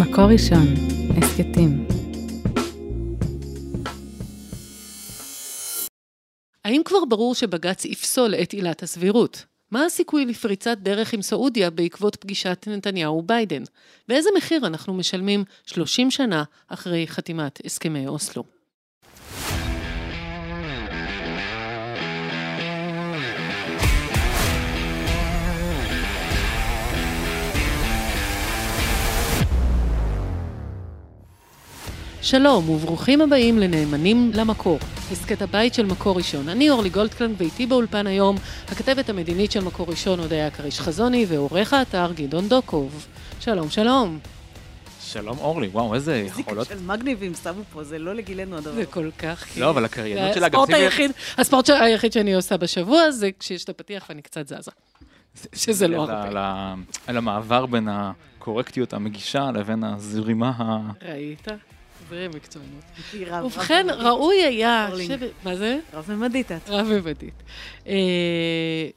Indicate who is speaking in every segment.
Speaker 1: מקור ראשון, הסכתים.
Speaker 2: האם כבר ברור שבג"ץ יפסול את עילת הסבירות? מה הסיכוי לפריצת דרך עם סעודיה בעקבות פגישת נתניהו-ביידן? ואיזה מחיר אנחנו משלמים 30 שנה אחרי חתימת הסכמי אוסלו? שלום וברוכים הבאים לנאמנים למקור, הסכת הבית של מקור ראשון. אני אורלי גולדקלנד ואיתי באולפן היום הכתבת המדינית של מקור ראשון הודיה כריש חזוני ועורך האתר גדעון דוקוב. שלום שלום.
Speaker 3: שלום אורלי, וואו איזה יכולות.
Speaker 4: של מגניבים שמו פה, זה לא לגילנו הדבר.
Speaker 2: זה כל כך...
Speaker 3: לא, אבל הקריינות שלה גם
Speaker 2: הספורט היחיד, הספורט היחיד שאני עושה בשבוע זה כשיש את הפתיח ואני קצת זזה. שזה לא הרבה.
Speaker 3: על המעבר בין הקורקטיות המגישה לבין הזרימה ה...
Speaker 2: ראית? זה מקצוענות. ובכן, ראוי היה... מה זה?
Speaker 4: רב-ממדית את.
Speaker 2: רב-ממדית. אה,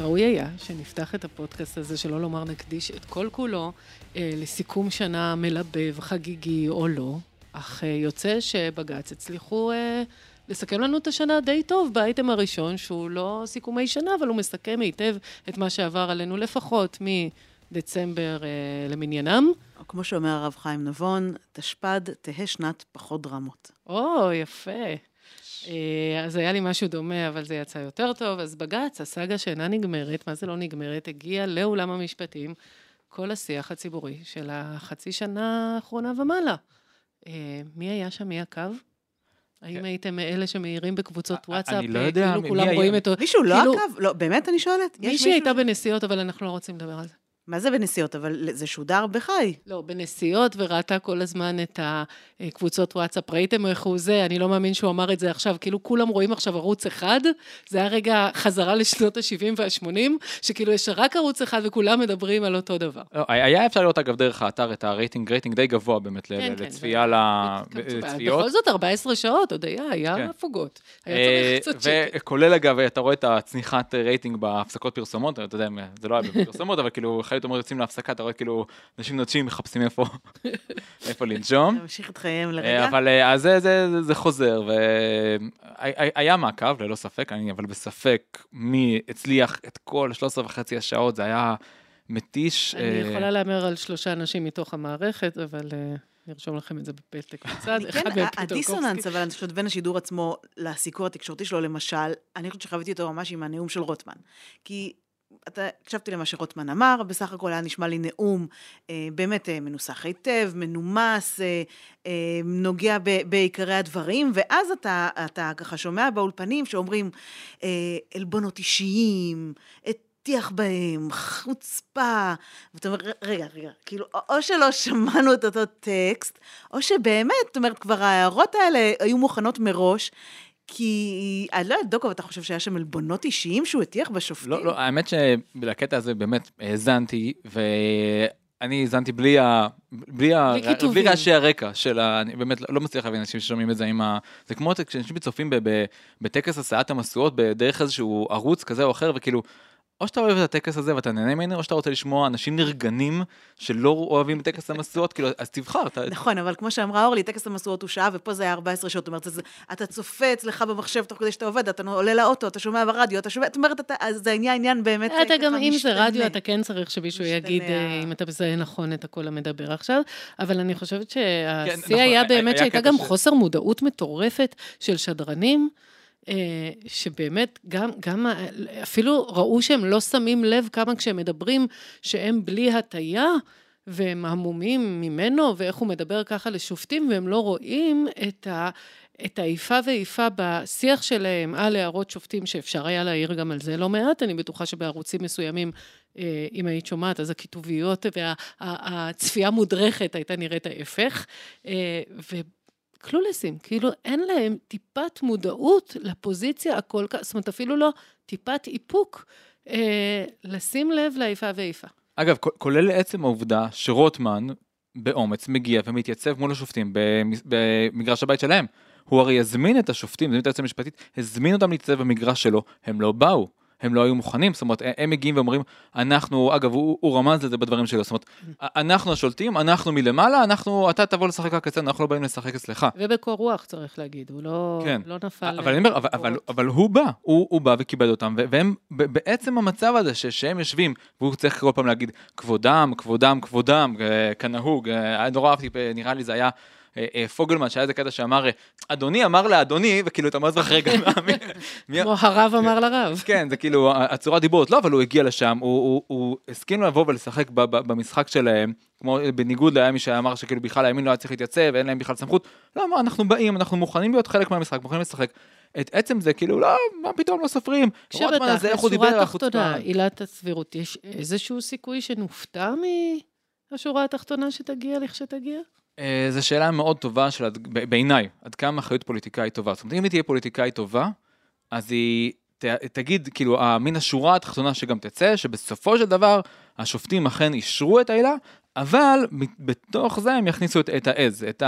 Speaker 2: ראוי היה שנפתח את הפודקאסט הזה, שלא לומר נקדיש את כל כולו אה, לסיכום שנה מלבב, חגיגי או לא, אך אה, יוצא שבג"ץ הצליחו אה, לסכם לנו את השנה די טוב באייטם הראשון, שהוא לא סיכומי שנה, אבל הוא מסכם היטב את מה שעבר עלינו לפחות מדצמבר אה, למניינם.
Speaker 4: או כמו שאומר הרב חיים נבון, תשפ"ד תהא שנת פחות דרמות.
Speaker 2: או, יפה. אה, אז היה לי משהו דומה, אבל זה יצא יותר טוב. אז בג"ץ, הסאגה שאינה נגמרת, מה זה לא נגמרת, הגיע לאולם המשפטים כל השיח הציבורי של החצי שנה האחרונה ומעלה. אה, מי היה שם? מי עקב? האם
Speaker 3: כן.
Speaker 2: הייתם מאלה שמעירים בקבוצות
Speaker 3: אני
Speaker 2: וואטסאפ,
Speaker 3: לא
Speaker 2: אה,
Speaker 3: יודע
Speaker 2: כאילו כולם. רואים אותו?
Speaker 4: מישהו לא
Speaker 2: כאילו,
Speaker 4: עקב? לא, באמת אני שואלת? יש
Speaker 2: מישהי הייתה בנסיעות, אבל אנחנו לא רוצים לדבר על זה.
Speaker 4: מה זה בנסיעות? אבל זה שודר בחי.
Speaker 2: לא, בנסיעות, וראתה כל הזמן את הקבוצות וואטסאפ. ראיתם איך הוא זה? אני לא מאמין שהוא אמר את זה עכשיו. כאילו כולם רואים עכשיו ערוץ אחד, זה היה רגע חזרה לשנות ה-70 וה-80, שכאילו יש רק ערוץ אחד וכולם מדברים על אותו דבר.
Speaker 3: לא, היה אפשר לראות אגב דרך האתר את הרייטינג, רייטינג די גבוה באמת
Speaker 2: כן, כן,
Speaker 3: לצפייה ל- לצפיות.
Speaker 2: בכל זאת, 14 שעות, עוד היה, היה
Speaker 3: כן.
Speaker 2: הפוגות. היה
Speaker 3: אה,
Speaker 2: צריך קצת שקט.
Speaker 3: וכולל אגב, אתה רואה את הצניחת רייטינג בהפסקות פרסומות, אתה יודע, זה לא היה בפרסומות, אבל כאילו, חלק אומרים יוצאים להפסקה, אתה רואה כאילו, אנשים נוטשים, מחפשים איפה איפה לנשום.
Speaker 4: להמשיך את חייהם
Speaker 3: אה,
Speaker 4: לרגע.
Speaker 3: אבל אה, אז זה, זה, זה, זה חוזר, והיה מעקב, ללא ספק, אני אבל בספק מי הצליח את כל 13 וחצי השעות, זה היה מתיש.
Speaker 2: אני
Speaker 3: אה,
Speaker 2: יכולה להמר על שלושה אנשים מתוך המערכת, אבל אה, נרשום לכם את זה בפתק בצד.
Speaker 4: כן, הדיסוננס. אבל אני חושבת בין השידור עצמו לסיקור התקשורתי שלו, למשל, אני חושבת שחוויתי אותו ממש עם הנאום של רוטמן. כי אתה, הקשבתי למה שרוטמן אמר, בסך הכל היה נשמע לי נאום אה, באמת אה, מנוסח היטב, מנומס, אה, אה, נוגע ב, בעיקרי הדברים, ואז אתה, אתה ככה שומע באולפנים שאומרים אה, עלבונות אישיים, הטיח בהם, חוצפה, ואתה אומר, רגע, רגע, כאילו, או- שלא שמענו את אותו טקסט, או שבאמת, זאת אומרת, כבר ההערות האלה היו מוכנות מראש, כי, אני לא יודעת, דוקו, אתה חושב שהיה שם עלבונות אישיים שהוא הטיח בשופטים?
Speaker 3: לא, לא, האמת שבקטע הזה באמת האזנתי, ואני האזנתי בלי ה... בלי, ה...
Speaker 2: בלי כיתובים.
Speaker 3: בלי רעשי הרקע של ה... אני באמת לא מצליח להבין אנשים ששומעים את זה עם ה... זה כמו כשאנשים צופים ב... ב... בטקס הסעת המשואות בדרך איזשהו ערוץ כזה או אחר, וכאילו, או שאתה אוהב את הטקס הזה ואתה נהנה ממנו, או שאתה רוצה לשמוע אנשים נרגנים שלא אוהבים את טקס המשואות, כאילו, אז תבחר. אתה...
Speaker 4: נכון, אבל כמו שאמרה אורלי, טקס המשואות הוא שעה, ופה זה היה 14 שעות. זאת אומרת, זה- אתה צופה אצלך במחשב תוך כדי שאתה עובד, אתה עולה לאוטו, אתה שומע ברדיו, אתה שומע, זאת אומרת, אתה- אז זה עניין, עניין באמת
Speaker 2: אתה גם, אם זה. רדיו, אתה כן צריך שמישהו
Speaker 4: משתנה
Speaker 2: יגיד, אה,
Speaker 4: ה-
Speaker 2: אם אתה מזהה נכון את הקול המדבר עכשיו, אבל אני חושבת שהשיא
Speaker 3: נכון,
Speaker 2: היה
Speaker 3: היה-
Speaker 2: באמת
Speaker 3: היה
Speaker 2: שהייתה גם
Speaker 3: ש-
Speaker 2: חוסר מודעות מטורפת של שדרנים. אה, שבאמת, גם, גם, אפילו ראו שהם לא שמים לב כמה כשהם מדברים שהם בלי הטיה, והם המומים ממנו, ואיך הוא מדבר ככה לשופטים, והם לא רואים את ה... את האיפה ואיפה בשיח שלהם על הערות שופטים, שאפשר היה להעיר גם על זה לא מעט, אני בטוחה שבערוצים מסוימים, אה, אם היית שומעת, אז הכיתוביות והצפייה מודרכת הייתה נראית ההפך. וקלולסים, כאילו אין להם טיפת מודעות לפוזיציה הכל כך, זאת אומרת, אפילו לא טיפת איפוק, אה, לשים לב לאיפה ואיפה.
Speaker 3: אגב, כולל עצם העובדה שרוטמן באומץ מגיע ומתייצב מול השופטים במגרש הבית שלהם. הוא הרי הזמין את השופטים, הזמין את היועצת המשפטית, הזמין אותם להתייצב במגרש שלו, הם לא באו. הם לא היו מוכנים, זאת אומרת, הם מגיעים ואומרים, אנחנו, אגב, הוא, הוא רמז לזה בדברים שלו, זאת אומרת, אנחנו השולטים, אנחנו מלמעלה, אנחנו, אתה תבוא לשחק רק אצלנו, אנחנו לא באים לשחק אצלך.
Speaker 2: ובקור רוח, צריך להגיד, הוא לא,
Speaker 3: כן.
Speaker 2: לא נפל...
Speaker 3: אבל אני אומר, אבל, אבל, אבל הוא בא, הוא, הוא בא וכיבד אותם, והם, בעצם המצב הזה ש- שהם יושבים, והוא צריך כל פעם להגיד, כבודם, כבודם, כבודם, אה, כנהוג, אה, נורא אהבתי, אה, נראה לי זה היה... אה, אה, פוגלמן, שהיה איזה קטע שאמר, אה, אדוני אמר לאדוני, וכאילו אתה לעצמך רגע, מי-
Speaker 2: כמו הרב אמר לרב.
Speaker 3: כן, זה כאילו הצורת דיבורת, לא, אבל הוא הגיע לשם, הוא, הסכים לבוא ולשחק ב, ב, במשחק שלהם, כמו בניגוד להיה מי שאמר שכאילו בכלל הימין לא היה צריך להתייצב, ואין להם בכלל סמכות, לא, אמר, אנחנו באים, אנחנו מוכנים להיות חלק מהמשחק, מוכנים לשחק. את עצם זה, כאילו, לא, מה פתאום לא סופרים? רוטמן הזה, איך הוא דיבר.
Speaker 2: עילת הסבירות, יש איזשהו סיכוי שנופתע מהשורה התחתונה שתגיע לכשתגיע?
Speaker 3: אה, זו שאלה מאוד טובה של, בעיניי, עד כמה אחריות פוליטיקאית טובה. זאת אומרת, אם היא תהיה פוליטיקאית טובה, אז היא ת, תגיד, כאילו, ה- מן השורה התחתונה שגם תצא, שבסופו של דבר השופטים אכן אישרו את העילה, אבל בתוך זה הם יכניסו את, את העז, את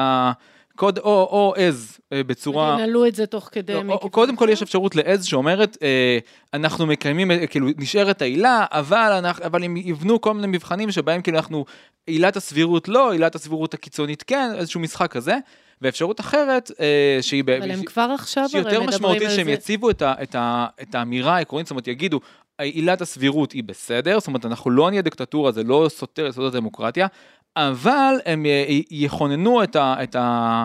Speaker 3: הקוד, או, או עז אה, בצורה...
Speaker 2: ינעלו את זה תוך כדי...
Speaker 3: לא, או- קודם כל? יש אפשרות לעז שאומרת, אה, אנחנו מקיימים, אה, כאילו, נשארת העילה, אבל, אנחנו, אבל הם יבנו כל מיני מבחנים שבהם כאילו אנחנו, עילת הסבירות לא, עילת הסבירות הקיצונית כן, איזשהו משחק כזה. ואפשרות אחרת, אה, שהיא, ב-
Speaker 2: אבל הם כבר עכשיו הרי מדברים
Speaker 3: משמעותית,
Speaker 2: על
Speaker 3: שהם
Speaker 2: זה.
Speaker 3: יציבו את, ה, את, ה, את האמירה העקרונית, זאת אומרת, יגידו, עילת הסבירות היא בסדר, זאת אומרת, אנחנו לא נהיה דיקטטורה, זה לא סותר את יסודות הדמוקרטיה, אבל הם יכוננו את ה... את ה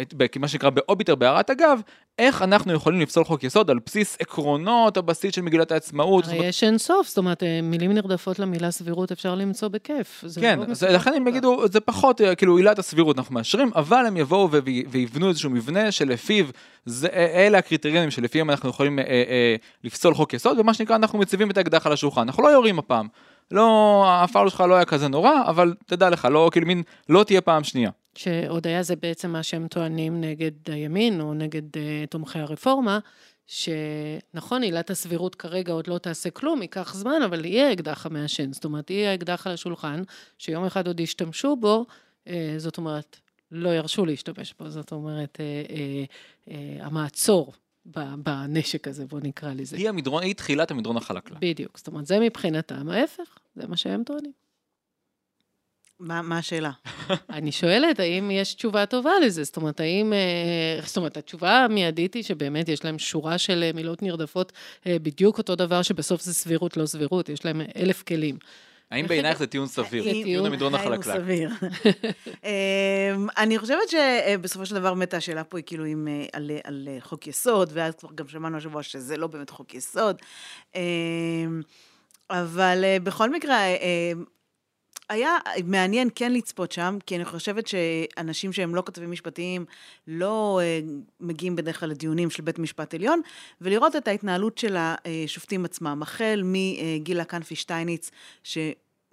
Speaker 3: את, מה שנקרא באוביטר בהערת אגב, איך אנחנו יכולים לפסול חוק יסוד על בסיס עקרונות הבסיס של מגילת העצמאות.
Speaker 2: הרי יש אין סוף, זאת אומרת, אה, מילים נרדפות למילה סבירות אפשר למצוא בכיף.
Speaker 3: כן,
Speaker 2: לא
Speaker 3: לכן הם. יגידו, זה פחות, אה, כאילו עילת הסבירות אנחנו מאשרים, אבל הם יבואו ויבנו איזשהו מבנה שלפיו, זה, אה, אלה הקריטריונים שלפיהם אנחנו יכולים אה, אה, לפסול חוק יסוד, ומה שנקרא אנחנו מציבים את האקדח על השולחן, אנחנו לא יורים הפעם. לא, הפאול שלך לא היה כזה נורא, אבל תדע לך, לא, כאילו מין, לא תהיה פעם שנייה.
Speaker 2: שעוד היה זה בעצם מה שהם טוענים נגד הימין, או נגד uh, תומכי הרפורמה, שנכון, עילת הסבירות כרגע עוד לא תעשה כלום, ייקח זמן, אבל יהיה אקדח המעשן. זאת אומרת, יהיה אקדח על השולחן, שיום אחד עוד ישתמשו בו, uh, זאת אומרת, לא ירשו להשתמש בו, זאת אומרת, uh, uh, uh, המעצור בנשק הזה, בוא נקרא לזה.
Speaker 3: היא המדרון, היא תחילת המדרון החלקלק.
Speaker 2: בדיוק, זאת אומרת, זה מבחינתם, ההפך, זה מה שהם טוענים.
Speaker 4: מה מה השאלה?
Speaker 2: אני שואלת, האם יש תשובה טובה לזה? זאת אומרת, האם... אה, זאת אומרת, התשובה המיידית היא שבאמת יש להם שורה של אה, מילות נרדפות, אה, בדיוק אותו דבר שבסוף זה סבירות, לא סבירות, יש להם אלף כלים.
Speaker 3: האם בעינייך זה טיעון סביר?
Speaker 2: זה
Speaker 3: טיעון המדרון החלקלק.
Speaker 4: סביר. אמ, אני חושבת שבסופו של דבר באמת השאלה פה היא כאילו עם, אה, על, חוק יסוד, ואז כבר גם שמענו השבוע שזה לא באמת חוק יסוד. אמ, אבל אה, בכל מקרה, אה, היה מעניין כן לצפות שם, כי אני חושבת שאנשים שהם לא כותבים משפטיים לא אה, מגיעים בדרך כלל לדיונים של בית משפט עליון, ולראות את ההתנהלות של השופטים עצמם, החל מגילה כנפי שטייניץ,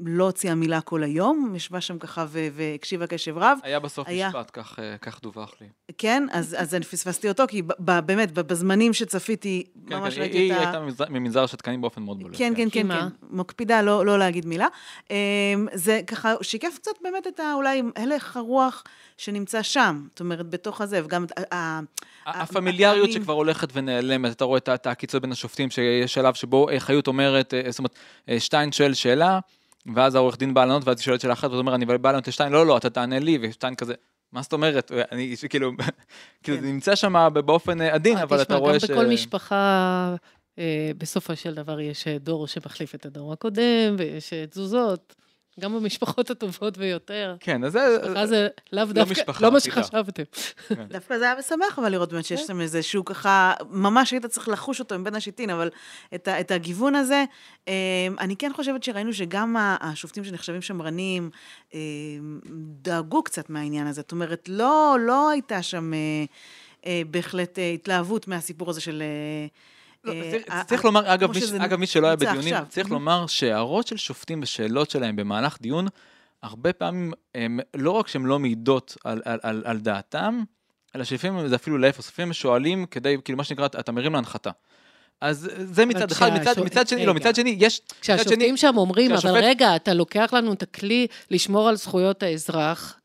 Speaker 4: שלא הוציאה מילה כל היום, ישבה שם ככה ו- והקשיבה קשב רב.
Speaker 3: היה בסוף
Speaker 4: היה.
Speaker 3: משפט, כך, אה, כך דווח לי.
Speaker 4: כן, אז, אז אני פספסתי אותו, כי ב- ב- באמת, ב- בזמנים שצפיתי,
Speaker 3: כן,
Speaker 4: ממש
Speaker 3: כן,
Speaker 4: ראיתי
Speaker 3: היא
Speaker 4: את ה...
Speaker 3: הייתה ממנזר- השתקנים באופן מאוד בולט.
Speaker 4: כן, כן, כן,
Speaker 2: מה?
Speaker 4: כן. מקפידה לא, לא להגיד מילה. אמ, זה ככה שיקף קצת באמת את ה... אולי הלך הרוח שנמצא שם. זאת אומרת, בתוך הזה, וגם... את ה- ה-
Speaker 3: הפמיליאריות
Speaker 4: הפעמים-
Speaker 3: שכבר הולכת ונעלמת, אתה רואה את ה- את העקיצות בין השופטים, שיש שלב שבו אה, חיות אומרת, אה, זאת אומרת, שטיין שואל שאלה, ואז העורך דין בא לענות, ואז היא שואלת שאלה אחת, ואז הוא אומר, אני בא לענות לשטיין, לא, לא, אתה תענה לי, ושטיין כזה, מה זאת אומרת? אני, כאילו, כאילו, זה נמצא שם באופן אה, עדין, אבל אתה רואה ש...
Speaker 2: תשמע, גם בכל משפחה, אה, בסופו של דבר יש אה, דור שמחליף את הדור הקודם, ויש אה, תזוזות, גם במשפחות הטובות ביותר.
Speaker 3: כן, אז זה...
Speaker 2: משפחה זה לאו דווקא,
Speaker 3: משפחה,
Speaker 2: לא מה. שחשבתם.
Speaker 4: דווקא זה היה משמח, אבל לראות באמת שיש
Speaker 2: כן.
Speaker 4: שם איזשהו ככה, ממש היית צריך לחוש אותו עם בין השיטין, אבל את, את הגיוון הזה, אמ, אני כן חושבת שראינו שגם השופטים שנחשבים שמרנים, אמ, דאגו קצת מהעניין הזה. זאת אומרת, לא, לא הייתה שם אה, אה, בהחלט אה, התלהבות מהסיפור הזה של... אה,
Speaker 3: לא,
Speaker 4: אה,
Speaker 3: צריך-
Speaker 4: ה-
Speaker 3: צריך לומר, אגב, מי
Speaker 4: שזה
Speaker 3: אגב, מי שלא היה בדיונים. צריך. לומר שהערות של שופטים ושאלות שלהם במהלך דיון, הרבה פעמים, לא רק שהן לא מעידות על- דעתם, אלא שלפעמים זה אפילו להפך, לפעמים הם שואלים כדי, כאילו, מה שנקרא, אתה מרים להנחתה. אז זה מצד אחד, מצד- מצד שני, לא,
Speaker 2: רגע.
Speaker 3: מצד שני, יש... מצד שני-
Speaker 2: כשהשופטים שם אומרים, אבל
Speaker 3: כשהשופט-
Speaker 2: רגע, אתה לוקח לנו את הכלי לשמור על זכויות האזרח,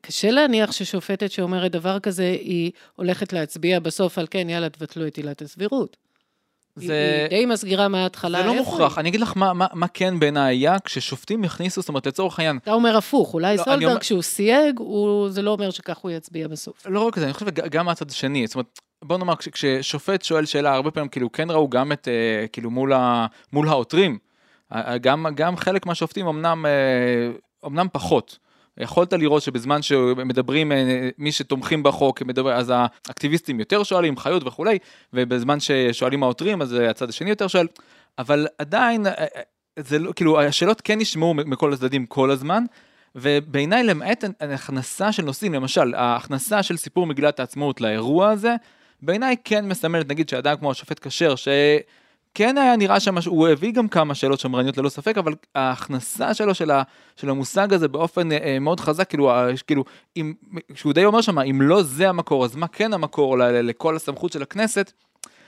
Speaker 2: קשה להניח ששופטת שאומרת דבר כזה, היא הולכת להצביע בסוף על כן, יאללה, תבטלו את עילת הסבירות. היא
Speaker 3: זה-
Speaker 2: היא די מסגירה מההתחלה.
Speaker 3: זה לא מוכרח,
Speaker 2: היא.
Speaker 3: אני אגיד לך מה- מה מה כן בעיניי היה, כששופטים הכניסו, זאת אומרת, לצורך העניין,
Speaker 2: אתה אומר הפוך, אולי
Speaker 3: לא, אני אומר-
Speaker 2: כשהוא סייג, הוא- זה לא אומר שכך הוא יצביע בסוף.
Speaker 3: לא רק זה, אני חושב גם מהצד השני, זאת אומרת, בוא נאמר, כש- כששופט שואל שאלה, הרבה פעמים כאילו כן ראו גם את, אה, כאילו מול, ה, מול העותרים, גם, גם חלק מהשופטים אמנם, אה, אמנם פחות. יכולת לראות שבזמן שמדברים, אה, מי שתומכים בחוק, מדבר, אז האקטיביסטים יותר שואלים, חיות וכולי, ובזמן ששואלים העותרים, אז הצד השני יותר שואל, אבל עדיין, אה, אה, זה לא, כאילו, השאלות כן נשמעו מכל הצדדים כל הזמן, ובעיניי למעט הכנסה של נושאים, למשל, ההכנסה של סיפור מגילת העצמאות לאירוע הזה, בעיניי כן מסמלת, נגיד, שאדם כמו השופט כשר, שכן היה נראה שם, הוא הביא גם כמה שאלות שמרניות ללא ספק, אבל ההכנסה שלו של, ה, של המושג הזה באופן אה, מאוד חזק, כאילו, ה- כאילו, אם, שהוא די אומר שם, אם לא זה המקור, אז מה כן המקור ל, ל, לכל הסמכות של הכנסת?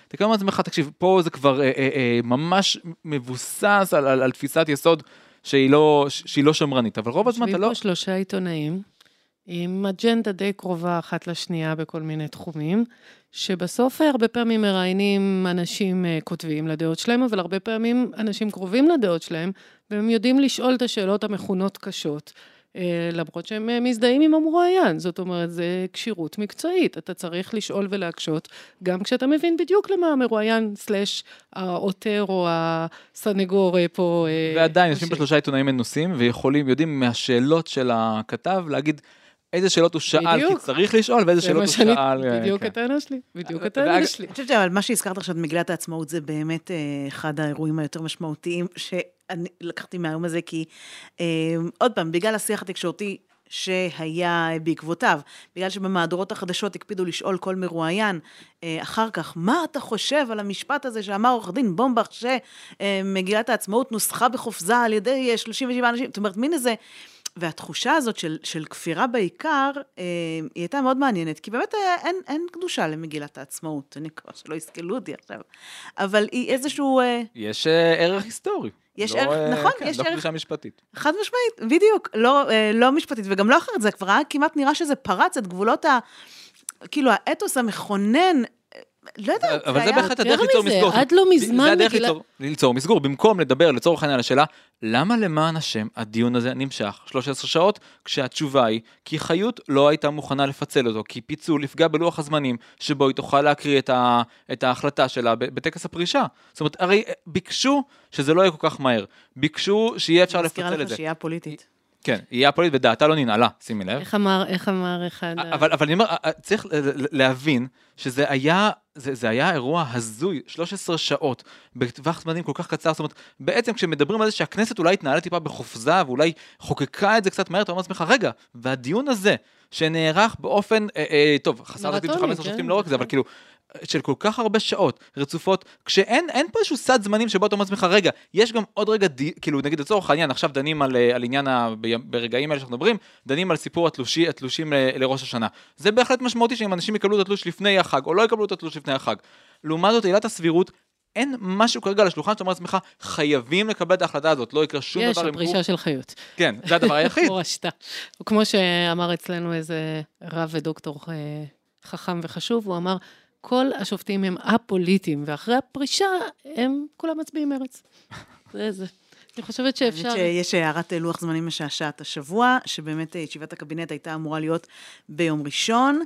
Speaker 3: אתה אומר לעצמך, תקשיב, פה זה כבר אה, אה, אה, ממש מבוסס על, על, על תפיסת יסוד שהיא לא, שהיא לא שמרנית, אבל רוב הזמן אתה
Speaker 2: יושבים
Speaker 3: לא...
Speaker 2: פה שלושה עיתונאים, עם אג'נדה די קרובה אחת לשנייה בכל מיני תחומים, שבסוף הרבה פעמים מראיינים אנשים אה, כותבים לדעות שלהם, אבל הרבה פעמים אנשים קרובים לדעות שלהם, והם יודעים לשאול את השאלות המכונות קשות. אה, למרות שהם אה, מזדהים עם המרואיין, זאת אומרת, זה כשירות מקצועית. אתה צריך לשאול ולהקשות, גם כשאתה מבין בדיוק למה המרואיין סלאש העותר או הסנגור פה...
Speaker 3: ועדיין יושבים פה. שלושה עיתונאים מנוסים ויכולים, יודעים מהשאלות של הכתב להגיד איזה שאלות הוא שאל כי
Speaker 2: בדיוק.
Speaker 3: צריך לשאול ואיזה
Speaker 2: זה
Speaker 3: שאלות הוא
Speaker 2: שאני,
Speaker 3: שאל. אה,
Speaker 2: בדיוק
Speaker 3: כן.
Speaker 2: הטענה שלי, בדיוק
Speaker 3: ואג-
Speaker 2: הטענה שלי.
Speaker 4: אני חושבת אבל מה שהזכרת עכשיו במגילת העצמאות זה באמת אה, אחד האירועים היותר משמעותיים שאני לקחתי מהיום הזה, כי אה, עוד פעם, בגלל השיח התקשורתי שהיה בעקבותיו, בגלל שבמהדורות החדשות הקפידו לשאול כל מרואיין אה, אחר כך, מה אתה חושב על המשפט הזה שאמר עורך דין בומבך, שמגילת העצמאות נוסחה בחופזה על ידי אה, 37 אנשים, זאת אומרת, מין איזה... והתחושה הזאת של, של כפירה בעיקר, אה, היא הייתה מאוד מעניינת, כי באמת אה, אין, אין קדושה למגילת העצמאות, אני מקווה שלא יסכלו אותי עכשיו, אבל היא איזשהו, אה,
Speaker 3: יש אה, ערך היסטורי.
Speaker 4: יש
Speaker 3: לא,
Speaker 4: ערך-
Speaker 3: אה,
Speaker 4: נכון,
Speaker 3: כן,
Speaker 4: יש
Speaker 3: לא
Speaker 4: ערך-
Speaker 3: קדושה משפטית.
Speaker 4: חד משמעית, בדיוק, לא, אה, לא משפטית וגם לא אחרת, זה כבר היה כמעט נראה שזה פרץ את גבולות ה... כאילו, האתוס המכונן, לא יודעת,
Speaker 3: אבל זה. בהחלט הדרך ליצור מסגור.
Speaker 2: עד לא מזמן
Speaker 3: זה הדרך ליצור- מסגור, במקום לדבר לצורך העניין על השאלה, למה למען השם הדיון הזה נמשך 13 שעות, כשהתשובה היא, כי חיות לא הייתה מוכנה לפצל אותו, כי פיצול יפגע בלוח הזמנים, שבו היא תוכל להקריא את, ה, את ההחלטה שלה בטקס הפרישה. זאת אומרת, הרי אה, ביקשו שזה לא יהיה כל כך מהר, ביקשו שיהיה אפשר
Speaker 4: מזכירה
Speaker 3: לפצל את
Speaker 4: לך
Speaker 3: זה.
Speaker 4: שהיא הפוליטית.
Speaker 3: כן, יהיה הפוליטית ודעתה לא ננעלה, שימי לב.
Speaker 2: איך אמר, איך אמר אחד...
Speaker 3: אבל, אבל אני אומר, צריך להבין שזה היה, זה, זה היה אירוע הזוי, 13 שעות, בטווח זמנים כל כך קצר, זאת אומרת, בעצם כשמדברים על זה שהכנסת אולי התנהלה טיפה בחופזה, ואולי חוקקה את זה קצת מהר, אתה אומר לעצמך, רגע, והדיון הזה, שנערך באופן, אה, אה, טוב, חסר תקדים של
Speaker 2: מרתוני,
Speaker 3: 15
Speaker 2: כן,
Speaker 3: שופטים לא רק זה, אבל
Speaker 2: בהחלט.
Speaker 3: כאילו, של כל כך הרבה שעות רצופות, כשאין אין פה איזשהו סד זמנים שבו אתה אומר לעצמך, רגע, יש גם עוד רגע, די, כאילו נגיד לצורך העניין, עכשיו דנים על, אה, על עניין, ה, ברגעים האלה שאנחנו מדברים, דנים על סיפור התלושי, התלושים ל, לראש השנה. זה בהחלט משמעותי שאם אנשים יקבלו את התלוש לפני החג, או לא יקבלו את התלוש לפני החג. לעומת זאת, עילת הסבירות, אין משהו כרגע על השולחן שאתה אומר לעצמך, חייבים לקבל את ההחלטה הזאת, לא יקרה שום
Speaker 2: יש,
Speaker 3: דבר. אם
Speaker 2: הפרישה
Speaker 3: הוא-
Speaker 2: של חיות.
Speaker 3: כן, זה הדבר היחיד.
Speaker 2: מורשתה. כמו שאמר אצלנו איזה רב ודוקטור אה, חכם וחשוב, הוא אמר, כל השופטים הם א-פוליטיים, ואחרי הפרישה הם כולם מצביעים מרץ. זה זה. אני חושבת שאפשר...
Speaker 4: האמת שיש הערת לוח זמנים משעשעת השבוע, שבאמת אה, ישיבת הקבינט הייתה אמורה להיות ביום ראשון,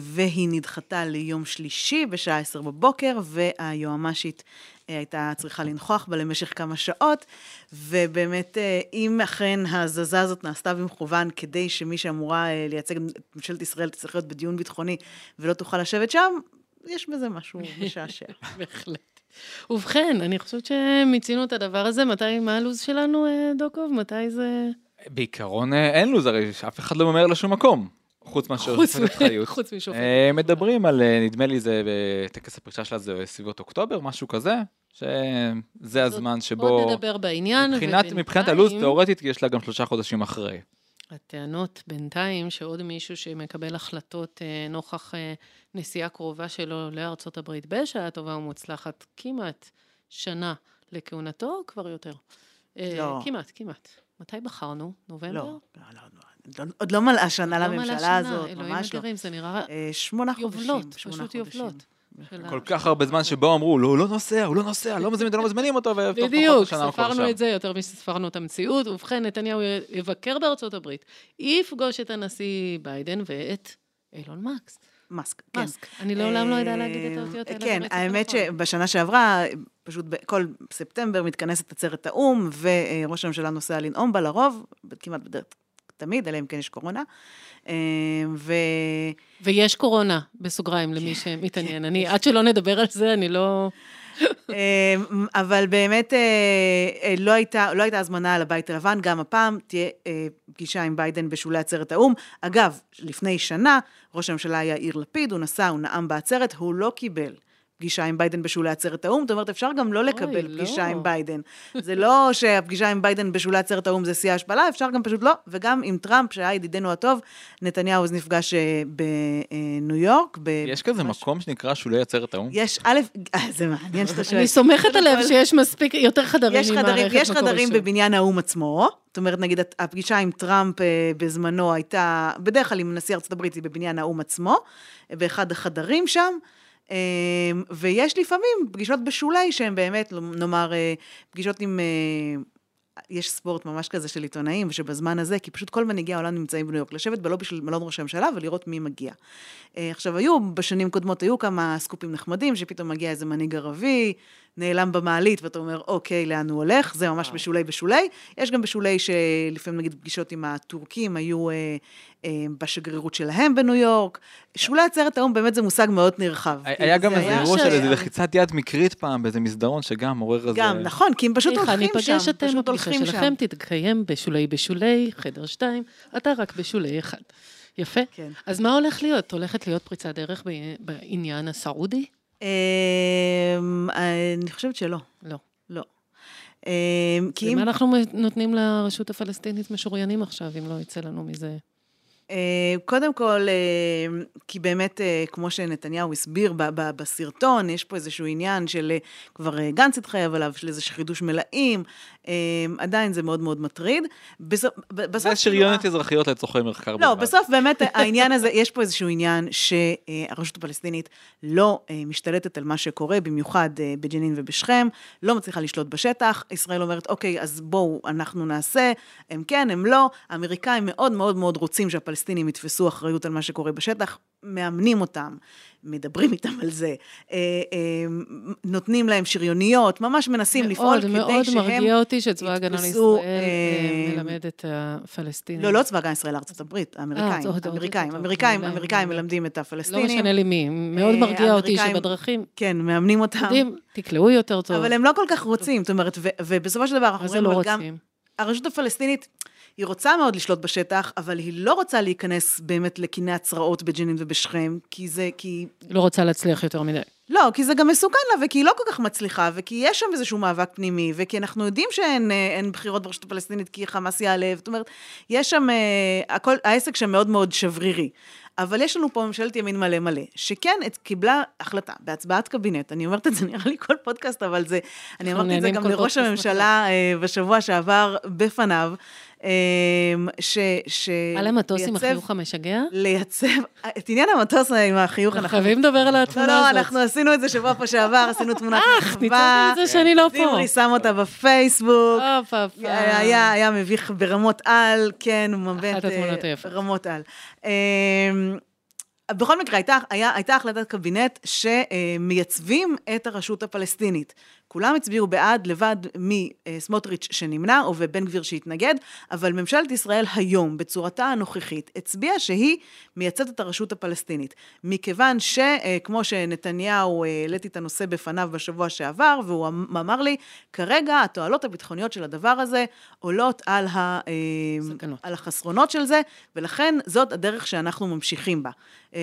Speaker 4: והיא נדחתה ליום שלישי בשעה 10 בבוקר, והיועמ"שית אה, הייתה צריכה לנכוח בה למשך כמה שעות, ובאמת, אה, אם אכן ההזזה הזאת נעשתה במכוון כדי שמי שאמורה אה, לייצג את ממשלת ישראל תצטרך להיות בדיון ביטחוני ולא תוכל לשבת שם, יש בזה משהו משעשע.
Speaker 2: בהחלט. ובכן, אני חושבת שמיצינו את הדבר הזה. מתי, מה הלו"ז שלנו, אה, דוקוב? מתי זה...
Speaker 3: בעיקרון אה, אין לו"ז, הרי אף אחד לא ממהר לשום מקום, חוץ מאשר
Speaker 2: חוץ
Speaker 3: שופטת חיות.
Speaker 2: חוץ משופט.
Speaker 3: אה, מדברים על, אה, נדמה לי זה בטקס הפרישה שלה זה בסביבות אוקטובר, משהו כזה, שזה הזמן שבו,
Speaker 2: עוד נדבר בעניין.
Speaker 3: מבחינת,
Speaker 2: ובינתיים-
Speaker 3: מבחינת הלו"ז, תאורטית יש לה גם שלושה חודשים אחרי.
Speaker 2: הטענות בינתיים שעוד מישהו שמקבל החלטות אה, נוכח נסיעה קרובה שלו לארצות הברית בשעה טובה ומוצלחת, כמעט שנה לכהונתו, כבר יותר.
Speaker 4: לא.
Speaker 2: כמעט, כמעט. מתי בחרנו? נובמבר?
Speaker 4: לא, לא, לא, לא, עוד- עוד לא מלאה שנה
Speaker 2: לא
Speaker 4: לממשלה
Speaker 2: שנה,
Speaker 4: הזאת,
Speaker 2: אלוהים
Speaker 4: ממש לא.
Speaker 2: אדירים, זה נראה
Speaker 4: אה, שמונה חודשים.
Speaker 2: יובלות,
Speaker 4: שמונה
Speaker 2: פשוט
Speaker 4: חודשים.
Speaker 2: יובלות.
Speaker 3: כל כך הרבה זמן שבו אמרו, לא, הוא לא נוסע, הוא לא נוסע, לא מזמינים אותו, לא מזמינים אותו, ופתאום פחות
Speaker 2: בדיוק,
Speaker 3: משנה הוא כבר
Speaker 2: ספרנו. את זה יותר משספרנו את המציאות. ובכן, נתניהו יבקר בארצות הברית, יפגוש את הנשיא ביידן ואת אילון מקס.
Speaker 4: מאסק, כן.
Speaker 2: מאסק. אני לעולם לא יודע להגיד את
Speaker 4: אה,
Speaker 2: האותיות האלה.
Speaker 4: כן, האמת
Speaker 2: הנכון.
Speaker 4: שבשנה שעברה, פשוט בכל ספטמבר מתכנסת עצרת האו"ם, וראש הממשלה נוסע לנאום בה לרוב, כמעט בדרך, תמיד, אלא אם כן יש קורונה. אה, ו...
Speaker 2: ויש קורונה, בסוגריים, למי שמתעניין. אני, עד שלא נדבר על זה, אני לא...
Speaker 4: אה, אבל באמת אה, לא הייתה, לא הייתה הזמנה על הבית הלבן, גם הפעם תהיה פגישה עם ביידן בשולי עצרת האו"ם. אגב, לפני שנה, ראש הממשלה יאיר לפיד, הוא נסע, הוא נאם בעצרת, הוא לא קיבל. פגישה עם ביידן בשולי עצרת האו"ם, זאת אומרת, אפשר גם לא לקבל
Speaker 2: לא.
Speaker 4: פגישה עם ביידן. זה לא שהפגישה עם ביידן בשולי עצרת האו"ם זה שיא ההשפלה, אפשר גם פשוט לא. וגם עם טראמפ, שהיה ידידנו הטוב, נתניהו אז נפגש אה, בניו יורק. ב-
Speaker 3: יש כזה
Speaker 4: ממש-
Speaker 3: מקום שנקרא שולי עצרת האו"ם?
Speaker 4: יש, א', אה, זה מעניין שאתה שואל.
Speaker 2: אני סומכת עליו שיש מספיק, יותר חדרים
Speaker 4: יש חדרים, יש חדרים. בבניין האו"ם עצמו, זאת אומרת, נגיד, הפגישה עם טראמפ אה, בזמנו הייתה, בדרך כלל עם נשיא ארצות הברית היא בבניין האו"ם עצמו, באחד החדרים שם, ויש לפעמים פגישות בשולי שהן באמת, נאמר, אה, פגישות עם... אה, יש ספורט ממש כזה של עיתונאים, ושבזמן הזה, כי פשוט כל מנהיגי העולם נמצאים בניו יורק, לשבת בלובי של מלון ראש הממשלה ולראות מי מגיע. אה, עכשיו, היו, בשנים קודמות היו כמה סקופים נחמדים, שפתאום מגיע איזה מנהיג ערבי, נעלם במעלית, ואתה אומר, אוקיי, לאן הוא הולך? זה ממש בשולי בשולי. יש גם בשולי שלפעמים, נגיד, פגישות עם הטורקים היו אה, אה, בשגרירות שלהם בניו יורק. שולי עצרת האו"ם באמת זה מושג מאוד נרחב.
Speaker 3: היה
Speaker 4: כי
Speaker 3: גם
Speaker 4: זה
Speaker 3: איזה אירוע של איזה לחיצת יד מקרית פעם באיזה מסדרון שגם עורר איזה...
Speaker 4: גם, נכון, כי הם פשוט הולכים שם.
Speaker 2: ניפגש אתם,
Speaker 4: פשוט
Speaker 2: הפגישה
Speaker 4: הולכים שם.
Speaker 2: שלכם תתקיים בשולי בשולי, חדר שתיים, אתה רק בשולי אחד. יפה.
Speaker 4: כן.
Speaker 2: אז מה הולך להיות? הולכת להיות פריצת דרך בעניין הסעודי?
Speaker 4: אמ, אני חושבת שלא.
Speaker 2: לא.
Speaker 4: לא. אמ, כי אם...
Speaker 2: ומה אנחנו נותנים לרשות הפלסטינית משוריינים עכשיו, אם לא יצא לנו מזה?
Speaker 4: אה, קודם כל, אה, כי באמת, אה, כמו שנתניהו הסביר בסרטון, יש פה איזשהו עניין של, אה, כבר אה, גנץ התחייב עליו, של איזה חידוש מלאים, אה, עדיין זה מאוד מאוד מטריד. בסוף.
Speaker 3: זה
Speaker 4: כאילו,
Speaker 3: שריונות אזרחיות לצורכי מחקר
Speaker 4: לא,
Speaker 3: בלבד.
Speaker 4: בסוף באמת העניין הזה, יש פה איזשהו עניין שהרשות הפלסטינית לא אה, משתלטת על מה שקורה, במיוחד אה, בג'נין ובשכם, לא מצליחה לשלוט בשטח. ישראל אומרת, אוקיי, אז בואו, אנחנו נעשה, הם כן, הם לא. האמריקאים מאוד מאוד מאוד רוצים שהפלסטינים יתפסו אחריות על מה שקורה בשטח, מאמנים אותם, מדברים איתם על זה, אה, אה, נותנים להם שריוניות, ממש מנסים לפעול
Speaker 2: מאוד
Speaker 4: כדי
Speaker 2: מאוד
Speaker 4: שהם...
Speaker 2: מרגיע אותי שצבא ההגנה לישראל אה,
Speaker 4: אה,
Speaker 2: מלמד את הפלסטינים.
Speaker 4: לא, לא צבא הגנה ישראל, ארצות הברית, האמריקאים, האמריקאים,
Speaker 2: מעולה,
Speaker 4: האמריקאים
Speaker 2: מעולה.
Speaker 4: מלמדים את
Speaker 2: לא
Speaker 4: הפלסטינים.
Speaker 2: משנה לי מי, מאוד
Speaker 4: אה,
Speaker 2: מרגיע אותי שבדרכים,
Speaker 4: כן, מאמנים אותם.
Speaker 2: יודעים, תקלעו יותר טוב.
Speaker 4: אבל הם לא כל כך רוצים, זאת אומרת, ובסופו של דבר אנחנו רואים
Speaker 2: לא
Speaker 4: גם? הרשות הפלסטינית, היא רוצה מאוד לשלוט בשטח, אבל היא לא רוצה להיכנס באמת לקיני הצרעות בג'נין ובשכם, כי זה, כי...
Speaker 2: לא רוצה להצליח יותר מדי.
Speaker 4: לא, כי זה גם מסוכן לה, וכי היא לא כל כך מצליחה, וכי יש שם איזשהו מאבק פנימי, וכי אנחנו יודעים שאין אה, בחירות ברשות הפלסטינית כי חמאס יעלה, זאת אומרת, יש שם, אה, הכל, העסק שם מאוד מאוד שברירי. אבל יש לנו פה ממשלת ימין מלא מלא, שכן את, קיבלה החלטה בהצבעת קבינט, אני אומרת את זה נראה לי כל פודקאסט, אבל זה, אני אמרתי את זה גם לראש הממשלה אה, בשבוע שעבר בפניו, אה, ש... ש...
Speaker 2: על המטוס עם החיוך המשגע?
Speaker 4: לייצב, את עניין המטוס עם החיוך
Speaker 2: אנחנו חייבים לדבר על
Speaker 4: לא,
Speaker 2: התמונה
Speaker 4: לא,
Speaker 2: הזאת.
Speaker 4: אנחנו עשינו את זה שבוע פה שעבר, עשינו תמונת
Speaker 2: אך, ניצלתי את זה שאני לא פה.
Speaker 4: זמרי שם אותה בפייסבוק. היה, מביך ברמות על, כן, הוא מבט...
Speaker 2: אחת התמונות
Speaker 4: אה,
Speaker 2: היפות.
Speaker 4: רמות על. אה, בכל מקרה, הייתה, היה, הייתה החלטת קבינט שמייצבים את הרשות הפלסטינית. כולם הצביעו בעד, לבד מסמוטריץ' שנמנע, או ובן גביר שהתנגד, אבל ממשלת ישראל היום, בצורתה הנוכחית, הצביעה שהיא מייצאת את הרשות הפלסטינית. מכיוון שכמו שנתניהו, אה, העליתי את הנושא בפניו בשבוע שעבר, והוא אמ- אמר לי, כרגע התועלות הביטחוניות של הדבר הזה עולות על, ה, אה,
Speaker 2: סכנות.
Speaker 4: על החסרונות של זה, ולכן זאת הדרך שאנחנו ממשיכים בה. אה,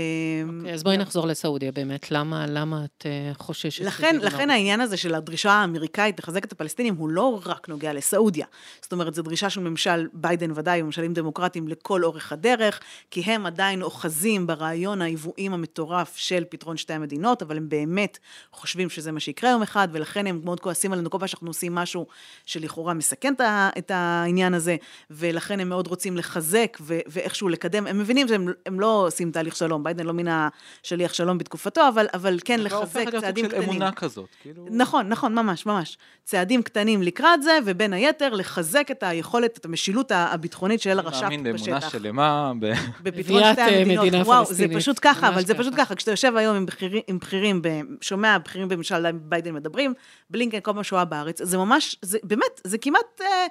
Speaker 2: אוקיי, אז בואי נחזור לסעודיה באמת. למה למה את חוששת?
Speaker 4: לכן,
Speaker 2: לא?
Speaker 4: לכן העניין הזה של הדרישות הדרישה האמריקאית לחזק את הפלסטינים הוא לא רק נוגע לסעודיה. זאת אומרת, זו דרישה של ממשל ביידן ודאי, וממשלים דמוקרטיים לכל אורך הדרך, כי הם עדיין אוחזים ברעיון העיוועים המטורף של פתרון שתי המדינות, אבל הם באמת חושבים שזה מה שיקרה יום אחד, ולכן הם מאוד כועסים עלינו כל פעם שאנחנו עושים משהו שלכאורה מסכן את העניין הזה, ולכן הם מאוד רוצים לחזק ו- ואיכשהו לקדם. הם מבינים שהם לא עושים תהליך שלום, ביידן לא מינה שליח שלום בתקופתו, אבל, אבל כן לחזק צעדים קטנים.
Speaker 3: של אמונה כזאת, כאילו...
Speaker 4: נכון, נכון, ממש, ממש. צעדים קטנים לקראת זה, ובין היתר לחזק את היכולת, את המשילות הביטחונית של הרש"פ בשטח.
Speaker 3: מאמין באמונה שלמה, ב...
Speaker 4: בפתרון שתי
Speaker 2: אה,
Speaker 4: המדינות. וואו, זה פשוט ככה, אבל זה פשוט ככה. כשאתה יושב היום עם בכירים, עם בכירים שומע בכירים בממשל ביידן מדברים, בלינקן כל מה שהוא בארץ, זה ממש, זה באמת, זה כמעט, אה,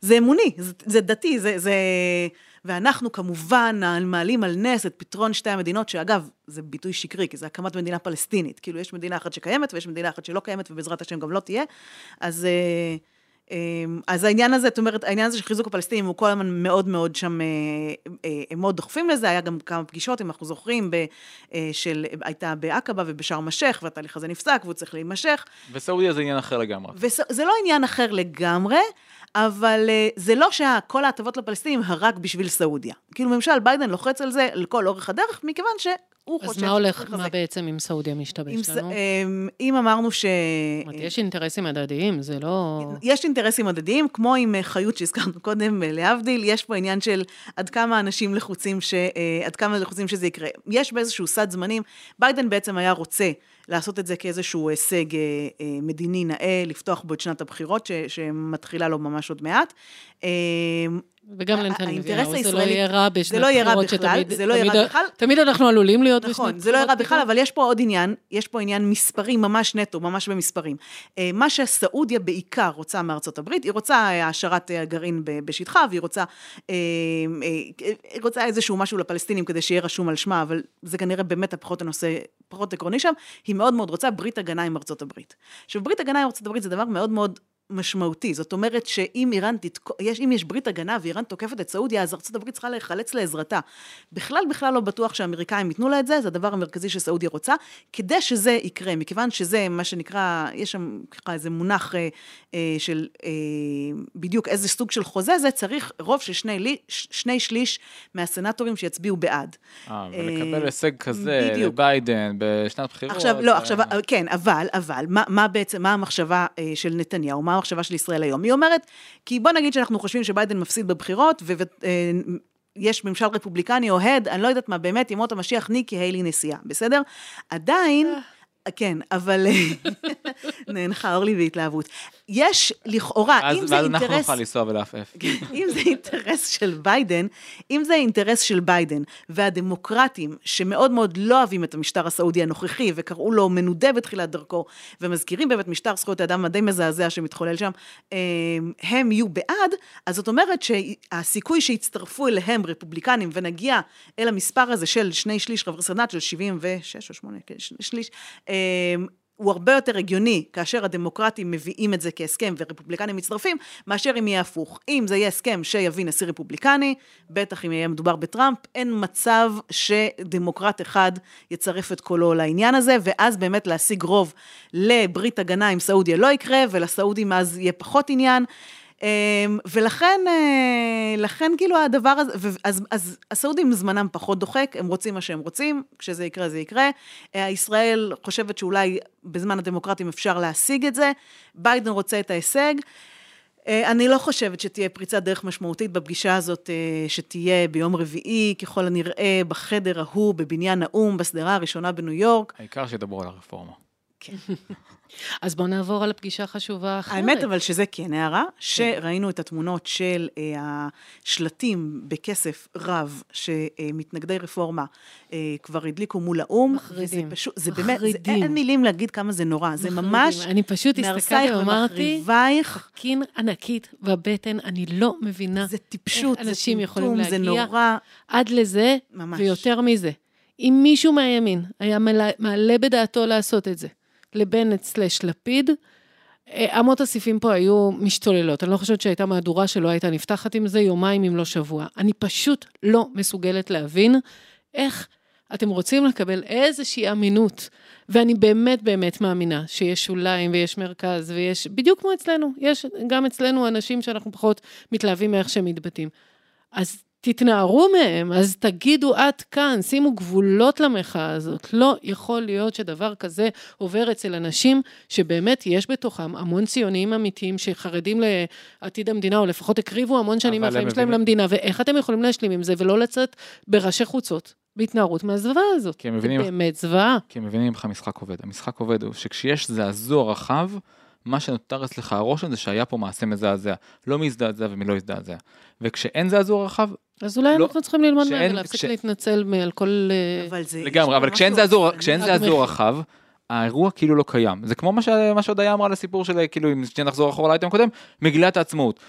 Speaker 4: זה אמוני, זה, זה דתי, זה... זה... ואנחנו כמובן מעלים על נס את פתרון שתי המדינות, שאגב, זה ביטוי שקרי, כי זה הקמת מדינה פלסטינית. כאילו, יש מדינה אחת שקיימת ויש מדינה אחת שלא קיימת, ובעזרת השם גם לא תהיה. אז... אה, אה, אז העניין הזה, זאת אומרת, העניין הזה של חיזוק הפלסטינים הוא כל הזמן מאוד מאוד שם, אה, הם מאוד דוחפים לזה, היה גם כמה פגישות, אם אנחנו זוכרים, ב, של, הייתה בעקבה ובשארם א-שייח, והתהליך הזה נפסק והוא צריך להימשך.
Speaker 3: וסעודיה זה עניין אחר לגמרי.
Speaker 4: וזה לא עניין אחר לגמרי, אבל uh, זה לא שכל ההטבות לפלסטינים רק בשביל סעודיה. כאילו ממשל ביידן לוחץ על זה לכל אורך הדרך, מכיוון ש... הוא חושב...
Speaker 2: אז מה הולך, מה בעצם עם סעודיה משתבש לנו?
Speaker 4: אמ, אם אמרנו ש...
Speaker 2: זאת אומרת, יש אינטרסים הדדיים, זה לא...
Speaker 4: יש אינטרסים הדדיים, כמו עם אה, חיות שהזכרנו קודם, אה, להבדיל, יש פה עניין של עד כמה אנשים לחוצים, ש... עד כמה לחוצים שזה יקרה. יש באיזשהו סד זמנים, ביידן בעצם היה רוצה לעשות את זה כאיזשהו הישג אה, אה, מדיני נאה, לפתוח בו את שנת הבחירות, ש, שמתחילה לו ממש עוד מעט.
Speaker 2: אה, וגם לנתניהו, זה לא יהיה רע בשנת בחירות
Speaker 4: שתמיד... זה לא יהיה רע בכלל.
Speaker 2: תמיד אנחנו עלולים להיות
Speaker 4: בשנת בחירות. נכון, זה לא יהיה רע בכלל, אבל יש פה עוד עניין, יש פה עניין מספרי ממש נטו, ממש במספרים. מה שסעודיה בעיקר רוצה מארצות הברית, היא רוצה העשרת הגרעין בשטחה, והיא רוצה, היא רוצה איזשהו משהו לפלסטינים כדי שיהיה רשום על שמה, אבל זה כנראה באמת הפחות הנושא, פחות עקרוני שם. היא מאוד מאוד רוצה ברית הגנה עם ארצות הברית. עכשיו, ברית הגנה עם ארצות הברית זה דבר מאוד מאוד משמעותי. זאת אומרת שאם איראן תתק... יש, אם יש ברית הגנה ואיראן תוקפת את סעודיה, אז ארצות הברית צריכה להיחלץ לעזרתה. בכלל, בכלל לא בטוח שהאמריקאים ייתנו לה את זה, זה הדבר המרכזי שסעודיה רוצה. כדי שזה יקרה, מכיוון שזה מה שנקרא, יש שם ככה איזה מונח אה, אה, של אה, בדיוק איזה סוג של חוזה זה, צריך רוב של שני, לי, שני שליש מהסנטורים שיצביעו בעד.
Speaker 3: אה, ולקבל הישג כזה לביידן בשנת בחירות.
Speaker 4: עכשיו, לא, עכשיו, כן, אבל, אבל, מה, מה בעצם, מה המחשבה אה, של נתניהו? מה המחשבה של ישראל היום. היא אומרת, כי בוא נגיד שאנחנו חושבים שביידן מפסיד בבחירות, ויש אה, ממשל רפובליקני אוהד, אני לא יודעת מה, באמת, ימות המשיח ניקי היילי נשיאה, בסדר? עדיין... כן, אבל נאנחה אורלי בהתלהבות. יש לכאורה, אם זה אינטרס...
Speaker 3: ואז אנחנו נוכל לנסוע ולעפעף.
Speaker 4: אם זה אינטרס של ביידן, אם זה אינטרס של ביידן, והדמוקרטים, שמאוד מאוד לא אוהבים את המשטר הסעודי הנוכחי, וקראו לו מנודה בתחילת דרכו, ומזכירים באמת משטר זכויות האדם הדי מזעזע שמתחולל שם, אמ, הם יהיו בעד, אז זאת אומרת שהסיכוי שיצטרפו אליהם רפובליקנים, ונגיע אל המספר הזה של שני שליש חברי סנאט, של 76 או 8, כן, שליש, אמ, הוא הרבה יותר הגיוני כאשר הדמוקרטים מביאים את זה כהסכם ורפובליקנים מצטרפים, מאשר אם יהיה הפוך. אם זה יהיה הסכם שיביא נשיא רפובליקני, בטח אם יהיה מדובר בטראמפ, אין מצב שדמוקרט אחד יצרף את קולו לעניין הזה, ואז באמת להשיג רוב לברית הגנה עם סעודיה לא יקרה, ולסעודים אז יהיה פחות עניין. אמ, ולכן, אה, לכן כאילו הדבר הזה, אז, אז הסעודים זמנם פחות דוחק, הם רוצים מה שהם רוצים, כשזה יקרה זה יקרה. אה, ישראל חושבת שאולי בזמן הדמוקרטים אפשר להשיג את זה, ביידן רוצה את ההישג. אה, אני לא חושבת שתהיה פריצת דרך משמעותית בפגישה הזאת שתהיה ביום רביעי, ככל הנראה בחדר ההוא בבניין האו"ם, בסדרה הראשונה בניו יורק.
Speaker 3: העיקר שידברו על הרפורמה.
Speaker 4: כן.
Speaker 2: אז בואו נעבור על הפגישה החשובה אחרת.
Speaker 4: האמת, אבל שזה כן הערה, כן. שראינו את התמונות של אה, השלטים בכסף רב, שמתנגדי רפורמה אה, כבר הדליקו מול האו"ם.
Speaker 2: מחרידים.
Speaker 4: וזה פשוט, זה באמת, זה, אין מילים להגיד כמה זה נורא. זה ממש...
Speaker 2: אני פשוט הסתכלתי ואמרתי, סכין ענקית בבטן, אני לא מבינה
Speaker 4: זה טיפשות,
Speaker 2: זה טמטום,
Speaker 4: זה נורא.
Speaker 2: עד לזה, ממש. ויותר מזה. אם מישהו מהימין היה מעלה בדעתו לעשות את זה, לבנט סלש לפיד, אה, אמות הסיפים פה היו משתוללות. אני לא חושבת שהייתה מהדורה שלא הייתה נפתחת עם זה יומיים אם לא שבוע. אני פשוט לא מסוגלת להבין איך אתם רוצים לקבל איזושהי אמינות, ואני באמת באמת מאמינה שיש שוליים ויש מרכז ויש, בדיוק כמו אצלנו, יש גם אצלנו אנשים שאנחנו פחות מתלהבים מאיך שהם מתבטאים. אז תתנערו מהם, אז תגידו עד כאן, שימו גבולות למחאה הזאת. לא יכול להיות שדבר כזה עובר אצל אנשים שבאמת יש בתוכם המון ציונים אמיתיים שחרדים לעתיד המדינה, או לפחות הקריבו המון שנים מהחיים שלהם
Speaker 3: מבינים-
Speaker 2: למדינה, ואיך אתם יכולים להשלים עם זה ולא לצאת בראשי חוצות בהתנערות מהזוועה הזאת.
Speaker 3: כי הם מבינים-
Speaker 2: באמת זוועה.
Speaker 3: כי הם מבינים איך המשחק עובד. המשחק עובד הוא שכשיש זעזוע רחב, מה שנותר אצלך הרושם זה שהיה פה מעשה מזעזע. לא מי יזדעזע ומי לא יזדעזע. וכשאין זעזוע רחב,
Speaker 2: אז אולי
Speaker 3: לא,
Speaker 2: אנחנו צריכים ללמוד מהם ולהפסיק
Speaker 3: כש-
Speaker 2: להתנצל על כל... אה,
Speaker 4: אבל זה...
Speaker 3: לגמרי, אבל כשאין זעזוע,
Speaker 4: הרסני.
Speaker 3: כשאין זעזוע
Speaker 2: מחיר.
Speaker 3: רחב, האירוע כאילו לא קיים. זה כמו מה, ש... מה שהודיה אמרה לסיפור של, כאילו, אם שנייה נחזור אחורה לאייטם הקודם, מגילת העצמאות.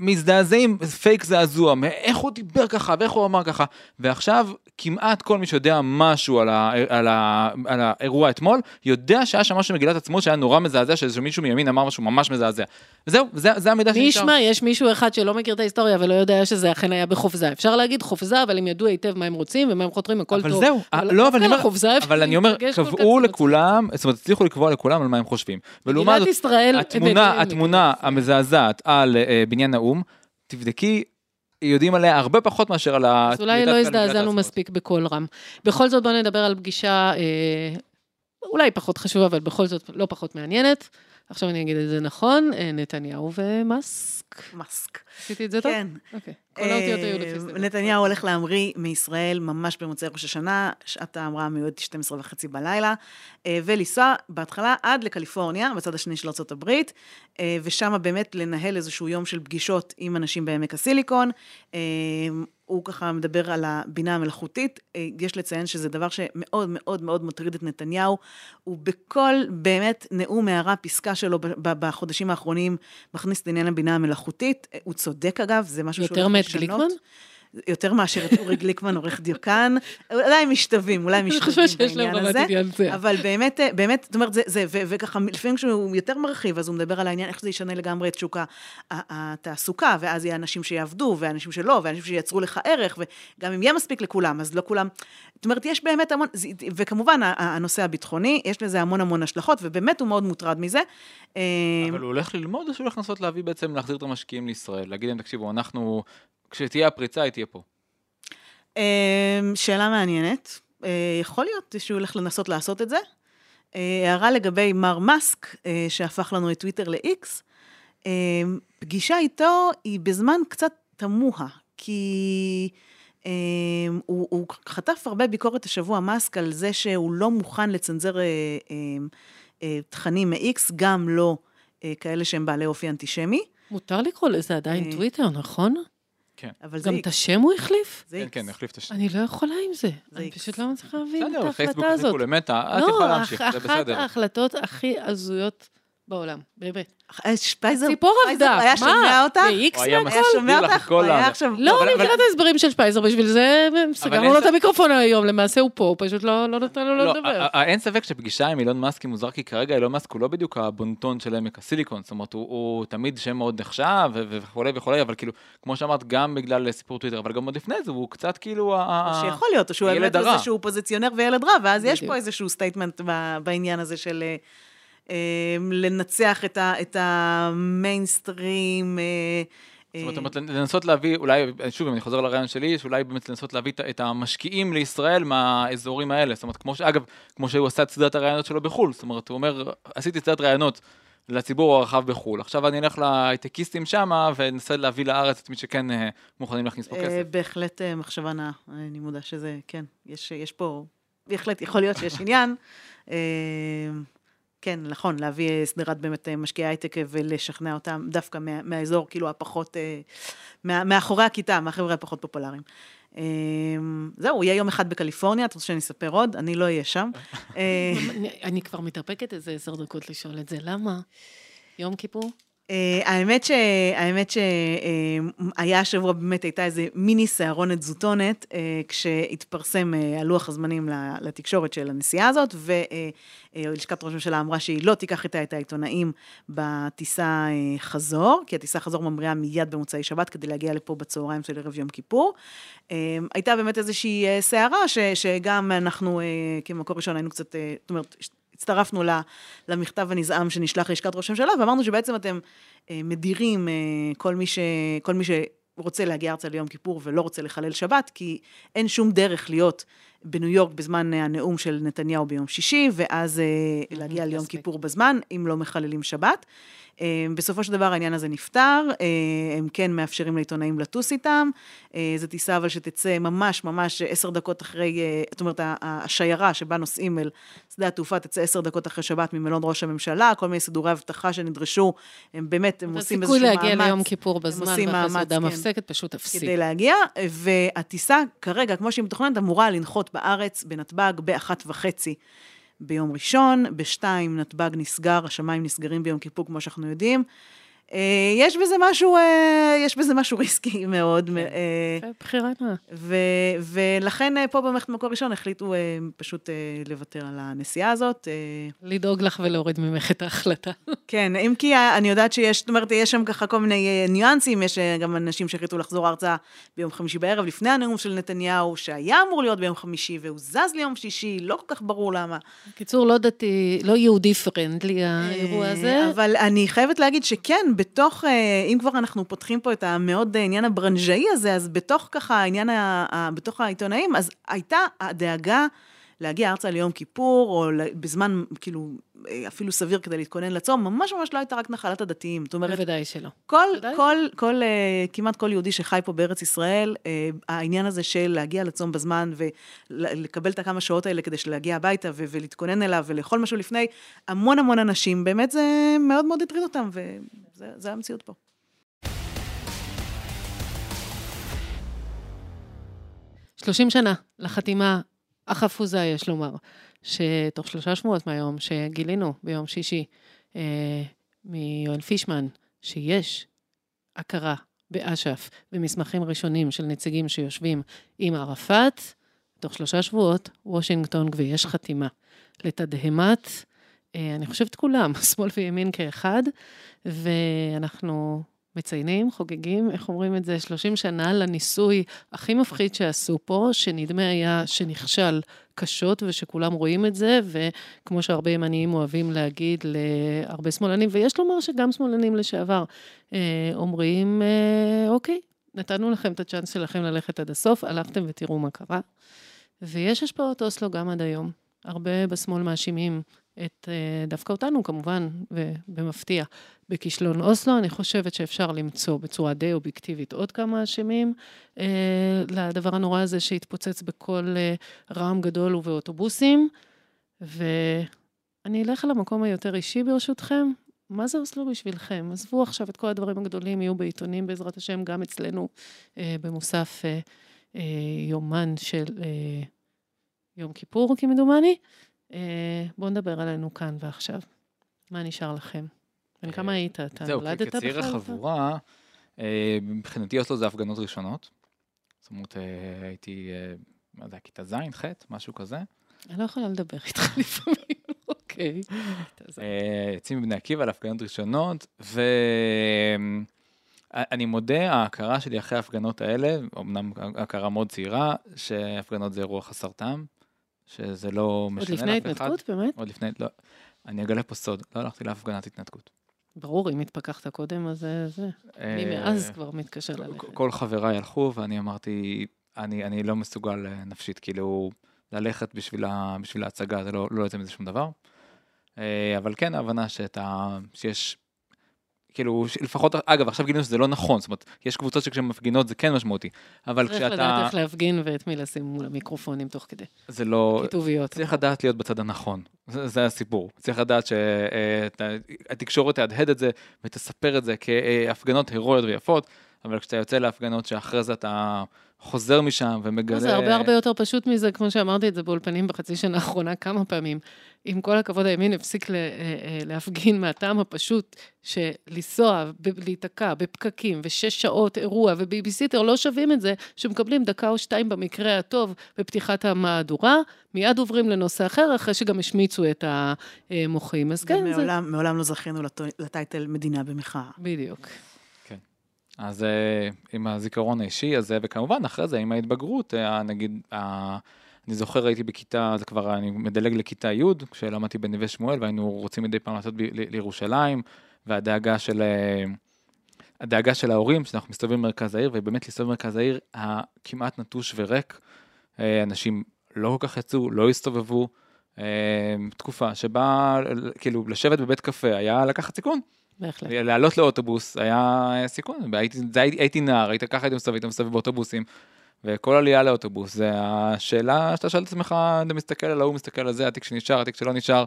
Speaker 3: מזדעזעים, פייק זעזוע, מאיך הוא דיבר ככה ואיך הוא אמר ככה, ועכשיו כמעט כל מי שיודע משהו על, ה... על, ה... על האירוע אתמול, יודע שהיה שם משהו במגילת העצמאות שהיה נורא מזעזע, שמישהו מימין אמר משהו ממש מזעזע. וזהו, זה, זה המידע
Speaker 2: מי ישמע, יש מישהו אחד שלא מכיר את ההיסטוריה ולא יודע שזה אכן היה בחופזה. אפשר להגיד חופזה, אבל הם ידעו היטב מה הם רוצים ומה הם חותרים, הכל
Speaker 3: אבל
Speaker 2: טוב.
Speaker 3: זהו, לא, אבל אני אומר,
Speaker 2: לחופזה אפשר
Speaker 3: אבל אני אומר, קבעו. לכולם, זאת אומרת, הצליחו לקבוע לכולם על מה הם חושבים. ולעומת זאת. התמונה, התמונה. המזעזעת על אה, בניין האו"ם, תבדקי, יודעים עליה הרבה פחות מאשר על ה...
Speaker 2: אז אולי לא הזדעזענו. מספיק בקול רם. בכל זאת, בואו נדבר על פגישה אה, אולי פחות חשובה, אבל בכל זאת לא פחות מעניינת. עכשיו אני אגיד את זה נכון, אה, נתניהו ומאסק.
Speaker 4: מאסק.
Speaker 2: עשיתי את זה טוב?
Speaker 4: כן.
Speaker 2: אוקיי. כל האותיות היו לפי
Speaker 4: אה,
Speaker 2: זה.
Speaker 4: נתניהו הולך להמריא מישראל ממש במוצאי ראש השנה, שעת ההמראה מיועדת 12 וחצי בלילה, אה, ולנסוע בהתחלה עד לקליפורניה, בצד השני של ארה"ב, ושם באמת לנהל איזשהו יום של פגישות עם אנשים בעמק הסיליקון. אה, הוא ככה מדבר על הבינה המלאכותית. אה, יש לציין שזה דבר שמאוד מאוד מאוד מטריד את נתניהו. הוא בכל באמת נאום, הערה, פסקה שלו בחודשים האחרונים מכניס את עניין הבינה המלאכותית. אה, הוא צודק אגב, זה משהו
Speaker 2: יותר
Speaker 4: שהולך
Speaker 2: מאת
Speaker 4: לשנות.
Speaker 2: גליקמן?
Speaker 4: יותר מאשר את אורי גליקמן, עורך דיוקן. אולי הם משתווים, אולי הם
Speaker 2: אני
Speaker 4: משתווים
Speaker 2: חושבת שיש להם
Speaker 4: בעניין
Speaker 2: רמת
Speaker 4: הזה. אבל באמת, אה, באמת, זאת אומרת, זה, זה ו- וככה, לפעמים כשהוא יותר מרחיב, אז הוא מדבר על העניין, איך זה ישנה לגמרי את שוק ה- ה- התעסוקה, ואז יהיה אנשים שיעבדו, ואנשים שלא, ואנשים שייצרו לך ערך, וגם אם יהיה מספיק לכולם, אז לא כולם... זאת אומרת, יש באמת המון, וכמובן, ה- ה- הנושא הביטחוני, יש לזה המון המון השלכות, ובאמת הוא מאוד מוטרד מזה. אה,
Speaker 3: אבל הוא הולך ללמוד או שהוא הולך לנסות להביא בעצם, להחזיר את המשקיעים לישראל? להגיד להם, תקשיבו, אנחנו, כשתהיה הפריצה, היא תהיה פה.
Speaker 4: אמ, שאלה מעניינת. אה, יכול להיות שהוא הולך לנסות לעשות את זה. אה, הערה לגבי מר מאסק, אה, שהפך לנו את טוויטר ל-X. אה, פגישה איתו היא בזמן קצת תמוה, כי אה, הוא, הוא חטף הרבה ביקורת השבוע, מאסק, על זה שהוא לא מוכן לצנזר תכנים מ-X, גם לא כאלה שהם בעלי אופי אנטישמי,
Speaker 2: מותר לקרוא לזה עדיין טוויטר, נכון?
Speaker 3: כן.
Speaker 4: אבל זה
Speaker 2: גם. את השם הוא החליף?
Speaker 4: זה
Speaker 3: כן. כן, נחליף את השם.
Speaker 2: אני לא יכולה עם זה.
Speaker 4: זה
Speaker 2: אני. פשוט לא מצליחה להבין
Speaker 3: בסדר,
Speaker 2: את
Speaker 3: פייסבוק
Speaker 2: ההחלטה הזאת.
Speaker 3: החליפו למטה, את
Speaker 2: לא,
Speaker 3: יכולה להמשיך, זה
Speaker 2: אחת
Speaker 3: בסדר.
Speaker 2: ההחלטות הכי הזויות בעולם, באמת.
Speaker 4: אה, שפייזר,
Speaker 2: ציפור עבדה,
Speaker 4: היה
Speaker 2: מה?
Speaker 4: שומע אותך?
Speaker 2: ב-X
Speaker 3: הוא היה
Speaker 2: מהכל?
Speaker 4: היה שומע אותך? הוא היה. עכשיו...
Speaker 2: לא, אני מכירה את ההסברים של שפייזר, בשביל זה סגרנו
Speaker 3: אין
Speaker 2: לו את המיקרופון היום, למעשה הוא פה, הוא פשוט לא לא נתן לו
Speaker 3: לא,
Speaker 2: לדבר.
Speaker 3: ה- ה- אין ספק שפגישה עם אילון מאסק היא מוזר, כי כרגע אילון מאסק הוא לא בדיוק הבונטון של עמק הסיליקון, זאת אומרת, הוא, תמיד שם מאוד נחשב וכולי וכולי, אבל כאילו, כמו שאמרת, גם בגלל סיפור טוויטר, אבל גם עוד לפני זה, הוא קצת כאילו... ה-
Speaker 4: שיכול להיות, או שהוא פוזיציונר וילד רע, ואז יש. פה איזשהו statement בעניין הזה של אה, אה, לנצח את ה- את המיינסטרים. אה,
Speaker 3: זאת אומרת,
Speaker 4: אה,
Speaker 3: לנסות להביא, אולי, שוב, אם אני חוזר לרעיון שלי, שאולי באמת לנסות להביא את- המשקיעים לישראל מהאזורים האלה. זאת אומרת, כמו ש... אגב, כמו שהוא עשה את סדרת הרעיונות שלו בחו"ל. זאת אומרת, הוא אומר, עשיתי סדרת רעיונות לציבור הרחב בחו"ל. עכשיו אני אלך להייטקיסטים שמה, ואנסה להביא לארץ את מי שכן אה, מוכנים להכניס פה
Speaker 4: אה,
Speaker 3: כסף.
Speaker 4: בהחלט אה, מחשבה נאה, אני מודה שזה, כן, יש יש פה, בהחלט יכול להיות שיש עניין. כן, נכון, להביא אה, סדרת באמת אה, משקיעי הייטק אה, ולשכנע אותם דווקא מה- מהאזור, כאילו הפחות, מה- מאחורי הכיתה, מהחבר'ה הפחות פופולריים. אה, זהו, יהיה יום אחד בקליפורניה, אתה רוצה שאני אספר עוד? אני לא אהיה שם.
Speaker 2: אני כבר מתאפקת איזה עשר דקות לשאול את זה, למה? יום כיפור?
Speaker 4: אה, האמת ש... האמת שהיה השבוע באמת הייתה איזה מיני סערונת זוטונת, אה, כשהתפרסם אה, הלוח הזמנים ל- לתקשורת של הנסיעה הזאת, ולשכת ראש הממשלה אמרה שהיא לא תיקח איתה את העיתונאים בטיסה אה, חזור, כי הטיסה חזור ממריאה מיד במוצאי שבת כדי להגיע לפה בצהריים של ערב יום כיפור. אה, הייתה באמת איזושהי אה, סערה, ש- שגם אנחנו אה, כמקור ראשון היינו קצת, אה, זאת אומרת, הצטרפנו למכתב הנזעם שנשלח ללשכת ראש הממשלה, ואמרנו שבעצם אתם אה, מדירים אה, כל מי, ש, כל מי שרוצה להגיע ארצה ליום כיפור ולא רוצה לחלל שבת, כי אין שום דרך להיות בניו יורק בזמן אה, הנאום של נתניהו ביום שישי, ואז אה, להגיע ליום. כיפור בזמן, אם לא מחללים שבת. אה, בסופו של דבר העניין הזה נפתר, אה, הם כן מאפשרים לעיתונאים לטוס איתם, אה, זו טיסה אבל שתצא ממש ממש עשר דקות אחרי, אה, זאת אומרת, השיירה שבה נוסעים אל שדה התעופה תצא עשר דקות אחרי שבת ממלון ראש הממשלה, כל מיני סידורי אבטחה שנדרשו, הם באמת, הם עושים איזשהו
Speaker 2: הסיכוי
Speaker 4: מאמץ.
Speaker 2: להגיע ליום כיפור בזמן, ואחרי סעודה
Speaker 4: כן.
Speaker 2: מפסקת, פשוט תפסיק.
Speaker 4: כדי להגיע, והטיסה כרגע, כמו שהיא מתוכננת, אמורה לנחות בארץ, בנתב"ג, באחת וחצי ביום ראשון, בשתיים נתב"ג נסגר, השמיים נסגרים ביום כיפור, כמו שאנחנו יודעים. אה, יש בזה משהו, אה, יש בזה משהו ריסקי מאוד.
Speaker 2: כן.
Speaker 4: אה,
Speaker 2: בחירה נאה.
Speaker 4: ולכן פה במערכת מקור ראשון החליטו פשוט לוותר על הנסיעה הזאת.
Speaker 2: לדאוג לך ולהוריד ממך את ההחלטה.
Speaker 4: כן, אם כי אני יודעת שיש, זאת אומרת, יש שם ככה כל מיני ניואנסים, יש גם אנשים שהחליטו לחזור ארצה ביום חמישי בערב, לפני הנאום של נתניהו, שהיה אמור להיות ביום חמישי, והוא זז ליום שישי, לא כל כך ברור למה.
Speaker 2: בקיצור, לא דתי, לא יהודי פרנדלי האירוע הזה.
Speaker 4: אבל אני חייבת להגיד שכן, בתוך, אה, אם כבר אנחנו פותחים פה את המאוד אה, עניין הברנז'אי הזה, אז בתוך ככה העניין, ה- בתוך העיתונאים, אז הייתה הדאגה להגיע ארצה ליום כיפור, או בזמן, כאילו, אה, אפילו סביר כדי להתכונן לצום, ממש ממש לא הייתה רק נחלת הדתיים. זאת אומרת,
Speaker 2: בוודאי שלא.
Speaker 4: כל. כל, כל, כמעט כל יהודי שחי פה בארץ ישראל, העניין הזה של להגיע לצום בזמן ולקבל את הכמה שעות האלה כדי להגיע הביתה ו- ולהתכונן אליו ולאכול משהו לפני, המון המון אנשים, באמת זה מאוד מאוד הטריד אותם, וזה זה המציאות פה.
Speaker 2: שלושים שנה לחתימה החפוזה, יש לומר, שתוך שלושה שבועות מהיום, שגילינו ביום שישי אה, מיואל פישמן, שיש הכרה באש"ף ומסמכים ראשונים של נציגים שיושבים עם ערפאת, תוך שלושה שבועות, וושינגטון ויש חתימה לתדהמת, אני חושבת כולם, שמאל וימין כאחד, ואנחנו מציינים, חוגגים, איך אומרים את זה, 30 שנה לניסוי הכי מפחיד שעשו פה, שנדמה היה שנכשל קשות ושכולם רואים את זה, וכמו שהרבה ימניים אוהבים להגיד להרבה שמאלנים, ויש לומר שגם שמאלנים לשעבר, אה, אומרים, אה, אוקיי, נתנו לכם את הצ'אנס שלכם ללכת עד הסוף, הלכתם ותראו מה קרה. ויש השפעות אוסלו גם עד היום. הרבה בשמאל מאשימים את, אה, דווקא אותנו כמובן, ובמפתיע, בכישלון אוסלו. אני חושבת שאפשר למצוא בצורה די אובייקטיבית עוד כמה אשמים אה, לדבר הנורא הזה שהתפוצץ בכל אה, רעם גדול ובאוטובוסים. ואני אלך על המקום היותר אישי ברשותכם. מה זה אוסלו בשבילכם? עזבו עכשיו את כל הדברים הגדולים, יהיו בעיתונים בעזרת השם, גם אצלנו במוסף יומן של יום כיפור, כמדומני. אה, בואו נדבר עלינו כאן ועכשיו. מה נשאר לכם? בן כמה היית? אתה
Speaker 3: זהו,
Speaker 2: נולדת בכלל?
Speaker 3: כצעיר החבורה, אה, מבחינתי אוסלו זה הפגנות ראשונות. זאת אומרת, אה, הייתי, אה, מה זה, כיתה ז', ח', משהו כזה.
Speaker 2: אני לא יכולה לדבר איתך לפעמים, אוקיי.
Speaker 3: אה, יוצאים מבני עקיבא להפגנות ראשונות, ואני מודה, ההכרה שלי אחרי ההפגנות האלה, אמנם הכרה מאוד צעירה, שהפגנות זה אירוע חסר טעם, שזה לא
Speaker 2: עוד
Speaker 3: משנה
Speaker 2: לפני
Speaker 3: לאף אחד.
Speaker 2: ההתנתקות, באמת?
Speaker 3: עוד לפני, לא. אני אגלה פה סוד, לא הלכתי להפגנת התנתקות.
Speaker 2: ברור, אם התפכחת קודם, אז זה זה. אני
Speaker 3: אה,
Speaker 2: מאז כבר מתקשר ללכת.
Speaker 3: כל חבריי הלכו, ואני אמרתי, אני, אני לא מסוגל אה, נפשית, כאילו, ללכת בשביל, ההצגה, זה לא, לא יוצא מזה שום דבר. אה, אבל כן, ההבנה שיש, כאילו, לפחות, אגב, עכשיו גילינו שזה לא נכון, זאת אומרת, יש קבוצות שכשהן מפגינות זה כן משמעותי, אבל
Speaker 2: צריך
Speaker 3: כשאתה,
Speaker 2: לדעת איך להפגין ואת מי לשים מול המיקרופונים תוך כדי.
Speaker 3: זה לא,
Speaker 2: כתוביות.
Speaker 3: צריך לדעת להיות בצד הנכון, זה, זה הסיפור. צריך לדעת שהתקשורת תהדהד את זה ותספר את זה כהפגנות הירואיות ויפות, אבל כשאתה יוצא להפגנות שאחרי זה אתה חוזר משם ומגלה...
Speaker 2: זה הרבה הרבה יותר פשוט מזה, כמו שאמרתי את זה באולפנים בחצי שנה האחרונה כמה פעמים. עם כל הכבוד, הימין הפסיק ל- אה, אה, להפגין מהטעם הפשוט שלנסוע, ב- להיתקע בפקקים ושש שעות אירוע ובייביסיטר לא שווים את זה, שמקבלים דקה או שתיים במקרה הטוב בפתיחת המהדורה, מיד עוברים לנושא אחר, אחרי שגם השמיצו את המוחים. אז כן, זה...
Speaker 4: ומעולם מעולם לא זכינו לטייטל מדינה במחאה.
Speaker 2: בדיוק.
Speaker 3: אז אה, עם הזיכרון האישי הזה, וכמובן אחרי זה עם ההתבגרות, אה, נגיד, אני זוכר הייתי בכיתה, זה כבר, אני מדלג לכיתה י', כשלמדתי בנווה שמואל, והיינו רוצים מדי פעם לעשות לירושלים, והדאגה של, אה, הדאגה של ההורים, שאנחנו מסתובבים במרכז העיר, ובאמת להסתובב במרכז העיר הכמעט נטוש וריק, אנשים לא כל כך יצאו, לא הסתובבו, תקופה שבה כאילו לשבת בבית קפה היה לקחת סיכון.
Speaker 2: בהחלט.
Speaker 3: לעלות לאוטובוס היה סיכון, הייתי, הייתי, הייתי נער, היית ככה הייתי מסתובב, היית מסתובב באוטובוסים, וכל עלייה לאוטובוס, זה השאלה שאתה שואל את עצמך, אתה מסתכל על ההוא, מסתכל על זה, התיק שנשאר, התיק שלא נשאר,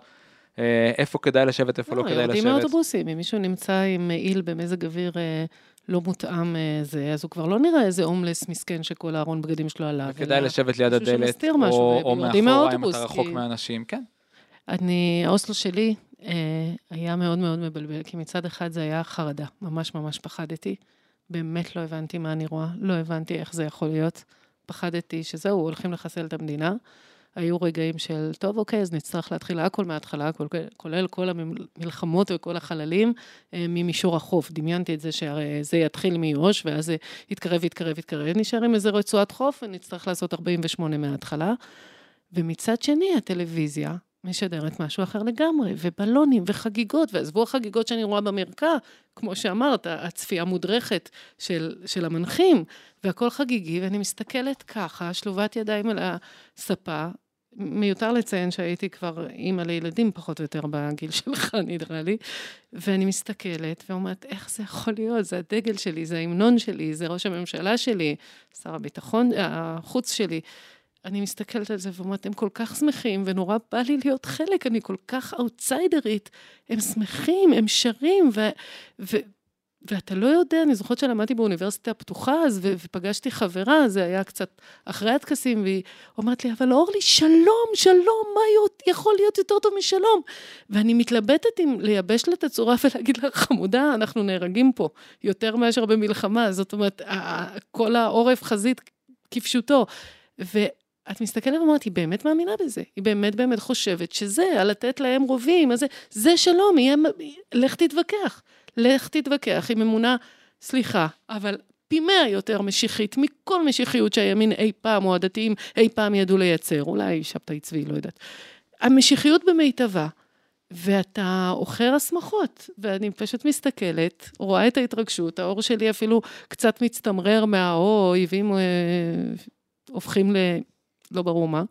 Speaker 3: אה, איפה כדאי לשבת, איפה לא, כדאי
Speaker 2: יורדים
Speaker 3: לשבת.
Speaker 2: מהאוטובוסים, אם מישהו נמצא עם מעיל במזג אוויר אה, לא מותאם זה, אז הוא כבר לא נראה איזה הומלס מסכן שכל הארון בגדים שלו עליו.
Speaker 3: כדאי
Speaker 2: אלא
Speaker 3: לשבת ליד הדלת, או, או מאחורה אם
Speaker 2: מהאוטובוס,
Speaker 3: אתה רחוק
Speaker 2: כי-
Speaker 3: מהאנשים, כן.
Speaker 2: אני, האוסלו שלי היה מאוד מאוד מבלבל, כי מצד אחד זה היה חרדה, ממש ממש פחדתי. באמת לא הבנתי מה אני רואה, לא הבנתי איך זה יכול להיות. פחדתי שזהו, הולכים לחסל את המדינה. היו רגעים של, טוב, אוקיי, אז נצטרך להתחיל הכל מההתחלה, כולל, כולל כל המלחמות וכל החללים אה, ממישור החוף. דמיינתי את זה שהרי זה יתחיל מיו"ש, ואז זה יתקרב, יתקרב, יתקרב, נשאר עם איזה רצועת חוף, ונצטרך לעשות 48 מההתחלה. ומצד שני, הטלוויזיה משדרת משהו אחר לגמרי, ובלונים וחגיגות, ועזבו החגיגות שאני רואה במרקע, כמו שאמרת, הצפייה מודרכת של, של המנחים, והכל חגיגי, ואני מסתכלת ככה, שלובת ידיים על הספה. מיותר לציין שהייתי כבר אימא לילדים פחות או יותר בגיל שלך, נראה לי, ואני מסתכלת ואומרת, איך זה יכול להיות? זה הדגל שלי, זה ההמנון שלי, זה ראש הממשלה שלי, שר הביטחון, החוץ שלי. אני מסתכלת על זה ואומרת, הם כל כך שמחים, ונורא בא לי להיות חלק, אני כל כך אאוטסיידרית, הם שמחים, הם שרים, ו... ו... ואתה לא יודע, אני זוכרת שלמדתי באוניברסיטה הפתוחה אז, ופגשתי חברה, זה היה קצת אחרי הטקסים, והיא אומרת לי, אבל אורלי, שלום, שלום, מה יכול להיות יותר טוב משלום? ואני מתלבטת אם לייבש לה את הצורה ולהגיד לה, חמודה, אנחנו נהרגים פה יותר מאשר במלחמה, זאת אומרת, כל העורף חזית כפשוטו. את מסתכלת ואומרת, היא באמת מאמינה בזה, היא באמת באמת חושבת שזה, על לתת להם רובים, אז זה, זה שלום, יהיה, לך תתווכח, לך תתווכח. עם אמונה, סליחה, אבל פי מאה יותר משיחית מכל משיחיות שהימין אי פעם, או הדתיים אי פעם ידעו לייצר, אולי שבתאי צבי, לא יודעת. המשיחיות במיטבה, ואתה עוכר הסמכות, ואני פשוט מסתכלת, רואה את ההתרגשות, האור שלי אפילו קצת מצטמרר מהאויבים, אה, הופכים ל... לא ברור מה,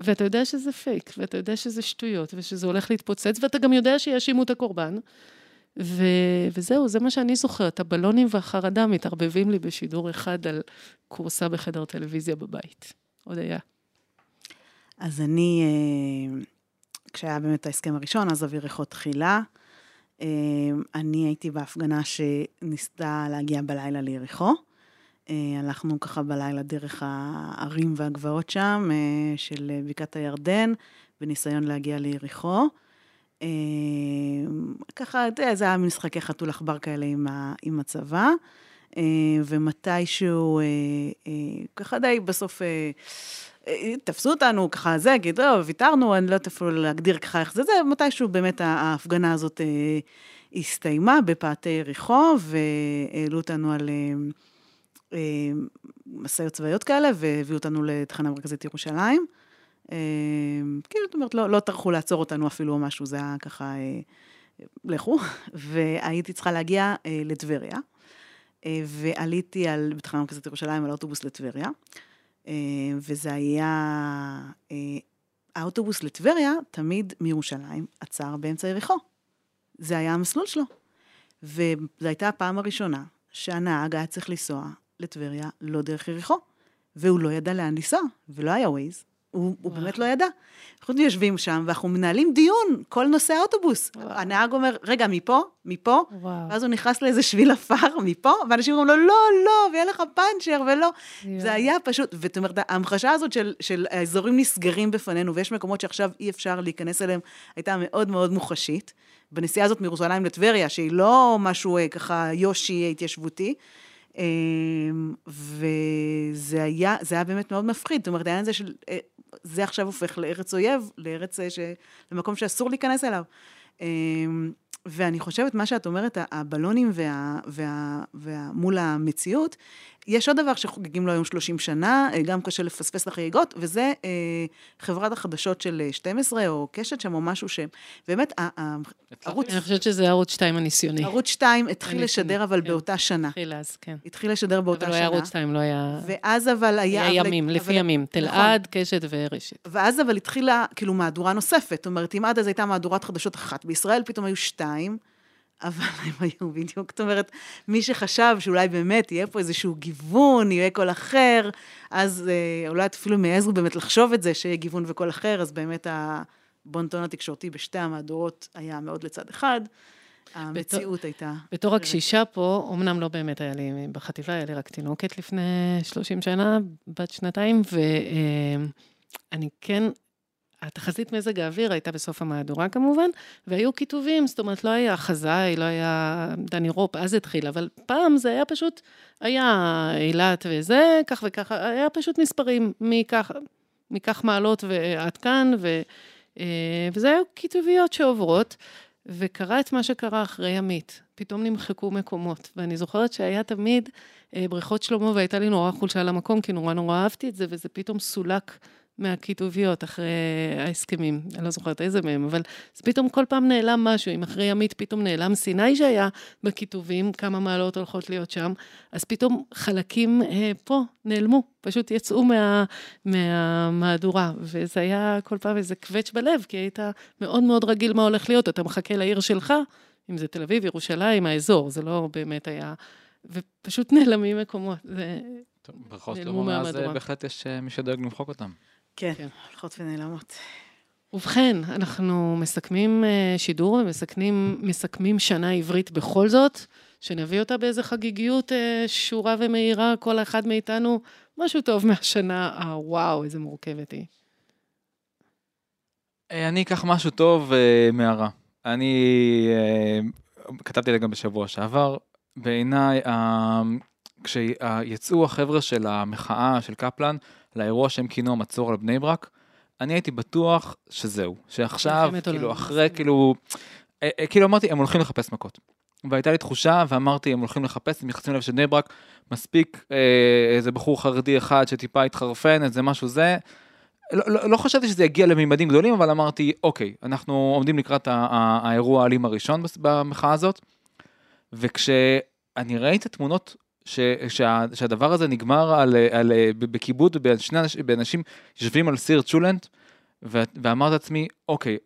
Speaker 2: ואתה יודע שזה פייק, ואתה יודע שזה שטויות, ושזה הולך להתפוצץ, ואתה גם יודע שיאשימו את הקורבן. ו... וזהו, זה מה שאני זוכרת, הבלונים והחרדה מתערבבים לי בשידור אחד על קורסה בחדר טלוויזיה בבית. עוד היה.
Speaker 4: אז אני, כשהיה באמת ההסכם הראשון, אז אוויר ריחות תחילה. אני הייתי בהפגנה שניסתה להגיע בלילה ליריחו. הלכנו ככה בלילה דרך הערים והגבעות שם, של בקעת הירדן, בניסיון להגיע ליריחו. ככה, אתה יודע, זה היה משחקי חתול עכבר כאלה עם, הצבא, ומתישהו, ככה די בסוף, תפסו אותנו, ככה זה,גיד, טוב, ויתרנו, אני לא יודעת אפילו להגדיר ככה איך זה, זה, מתישהו באמת ההפגנה הזאת הסתיימה בפאתי יריחו, והעלו אותנו על... משאיות צבאיות כאלה, והביאו אותנו לתחנה מרכזית ירושלים. כאילו, זאת אומרת, לא, לא טרחו לעצור אותנו אפילו או משהו, זה היה ככה, לכו. והייתי צריכה להגיע לטבריה, ועליתי על, בתחנה מרכזית ירושלים על אוטובוס לטבריה, וזה היה, האוטובוס לטבריה תמיד מירושלים עצר באמצע יריחו. זה היה המסלול שלו. וזו הייתה הפעם הראשונה שהנהג היה צריך לנסוע לטבריה, לא דרך יריחו, והוא לא ידע לאן לנסוע, ולא היה ווייז, הוא, הוא באמת לא ידע. אנחנו יושבים שם, ואנחנו מנהלים דיון, כל נושא האוטובוס.
Speaker 2: וואו.
Speaker 4: הנהג אומר, רגע, מפה, מפה,
Speaker 2: וואו.
Speaker 4: ואז הוא נכנס לאיזה שביל עפר, מפה, ואנשים אומרים לו, לא, לא, ויהיה לך פאנצ'ר, ולא.
Speaker 2: יואו.
Speaker 4: זה היה פשוט, זאת אומרת, ההמחשה הזאת של, של האזורים נסגרים בפנינו, ויש מקומות שעכשיו אי אפשר להיכנס אליהם, הייתה מאוד מאוד מוחשית. בנסיעה הזאת מירושלים לטבריה, שהיא לא משהו אה, ככה יושי התיישבותי. אה, וזה היה, זה היה באמת מאוד מפחיד. זאת אומרת, העניין הזה של, אה, זה עכשיו הופך לארץ אויב, לארץ, אה, ש... למקום שאסור להיכנס אליו. אה, ואני חושבת, מה שאת אומרת, הבלונים וה, וה, וה, מול המציאות, יש עוד דבר שחוגגים לו היום 30 שנה, אה, גם קשה לפספס לחגיגות, וזה אה, חברת החדשות של אה, 12, או קשת שם, או משהו שבאמת, ה- ה- ערוץ,
Speaker 2: אני חושבת שזה ערוץ 2 הניסיוני.
Speaker 4: ערוץ 2 התחיל לשדר, אבל
Speaker 2: כן.
Speaker 4: באותה שנה.
Speaker 2: התחיל אז, כן.
Speaker 4: התחיל לשדר באותה
Speaker 2: אבל לא
Speaker 4: שנה.
Speaker 2: היה ערוץ 2, לא היה...
Speaker 4: ואז אבל היה...
Speaker 2: היה
Speaker 4: אבל-
Speaker 2: ימים, לפי
Speaker 4: אבל-
Speaker 2: ימים.
Speaker 4: נכון.
Speaker 2: תלעד, קשת ורשת.
Speaker 4: ואז אבל התחילה כאילו מהדורה נוספת. זאת אומרת, אם עד אז הייתה מהדורת חדשות אחת בישראל, פתאום היו שתיים, אבל הם היו בדיוק, זאת אומרת, מי שחשב שאולי באמת יהיה פה איזשהו גיוון, יהיה קול אחר, אז אה, אולי אפילו מעזו באמת לחשוב את זה, שיהיה גיוון וקול אחר, אז באמת הבונטון התקשורתי בשתי המהדורות היה מאוד לצד אחד. המציאות הייתה...
Speaker 2: בתור הקשישה פה, אמנם לא באמת היה לי בחטיבה, היה לי רק תינוקת לפני 30 שנה, בת שנתיים, ואני כן, התחזית מזג האוויר הייתה בסוף המהדורה כמובן, והיו כיתובים, זאת אומרת, לא היה חזאי, לא היה דני רופ, אז התחיל, אבל פעם זה היה פשוט, היה אילת וזה, כך וכך, היה פשוט מספרים, מכך, מכך מעלות ועד כאן, ו, אה, וזה היו כיתוביות שעוברות. וקרה את מה שקרה אחרי ימית. פתאום נמחקו מקומות. ואני זוכרת שהיה תמיד אה, בריכות שלמה, והייתה לי נורא חולשה למקום, כי נורא נורא אהבתי את זה, וזה פתאום סולק מהכיתוביות אחרי ההסכמים. אני לא זוכרת איזה מהם, אבל זה פתאום כל פעם נעלם משהו. אם אחרי ימית פתאום נעלם סיני שהיה בכיתובים, כמה מעלות הולכות להיות שם, אז פתאום חלקים אה, פה נעלמו, פשוט יצאו מה, מהמהדורה. וזה היה כל פעם איזה קווץ' בלב, כי היית מאוד מאוד רגיל מה הולך להיות. אתה מחכה לעיר שלך, אם זה תל אביב, ירושלים, האזור, זה לא באמת היה... ופשוט נעלמים מקומות. זה...
Speaker 3: טוב, ברכות
Speaker 2: מהמהדורה.
Speaker 3: אה, בהחלט יש אה, מי שדואג למחוק אותם.
Speaker 4: כן,
Speaker 2: כן.
Speaker 4: הולכות ונעלמות.
Speaker 2: ובכן, אנחנו מסכמים אה, שידור ומסכמים מסכמים שנה עברית בכל זאת, שנביא אותה באיזה חגיגיות אה, שורה ומהירה, כל אחד מאיתנו, משהו טוב מהשנה, הוואו, איזה מורכבת היא.
Speaker 3: אה, אני אקח משהו טוב אה, מהרע. אני אה, כתבתי על זה גם בשבוע שעבר. בעיניי, אה, כשיצאו החבר'ה של המחאה של קפלן לאירוע שהם כינו המצור על בני ברק, אני הייתי בטוח שזהו, שעכשיו, כאילו, אחרי. כאילו, אה, אה, כאילו אמרתי, הם הולכים לחפש מכות. והייתה לי תחושה, ואמרתי, הם הולכים לחפש, הם נכנסים לב של בני ברק, מספיק אה, איזה בחור חרדי אחד שטיפה התחרפן, איזה משהו זה. לא, לא, לא חשבתי שזה יגיע לממדים גדולים, אבל אמרתי, אוקיי, אנחנו עומדים לקראת האירוע האלים הראשון במחאה הזאת, וכשאני ראיתי את התמונות ש, שה, שהדבר הזה נגמר על, על, בכיבוד בין אנשים, באנשים יושבים על סיר צ'ולנט, ו- ואמרתי לעצמי, אוקיי,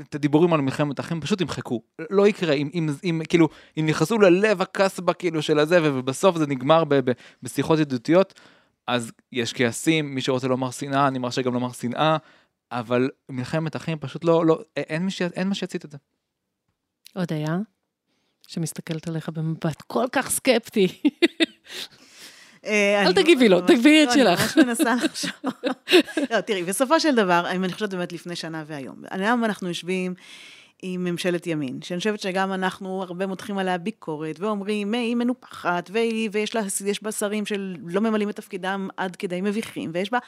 Speaker 3: את הדיבורים על מלחמת אחים פשוט ימחקו, לא יקרה, אם, אם, אם כאילו, אם נכנסו ללב הקסבה כאילו של הזה, ובסוף זה נגמר ב, ב, בשיחות ידידותיות, אז יש כעסים, מי שרוצה לומר שנאה, אני מרשה גם לומר שנאה, אבל מלחמת אחים פשוט לא, לא, אין, מי ש, אין מה שיצית את זה.
Speaker 2: עוד היה? שמסתכלת עליך במבט כל כך סקפטי.
Speaker 4: אה,
Speaker 2: אל תגיבי לו, תגביהי את
Speaker 4: לא,
Speaker 2: שלך.
Speaker 4: אני ממש מנסה לחשוב. לא, תראי, בסופו של דבר, אני חושבת באמת לפני שנה והיום, היום אנחנו יושבים עם ממשלת ימין, שאני חושבת שגם אנחנו הרבה מותחים עליה ביקורת, ואומרים, "אה, היא מנופחת, והיא- ויש לה, יש בה שרים שלא ממלאים את תפקידם עד כדי מביכים, ויש בה...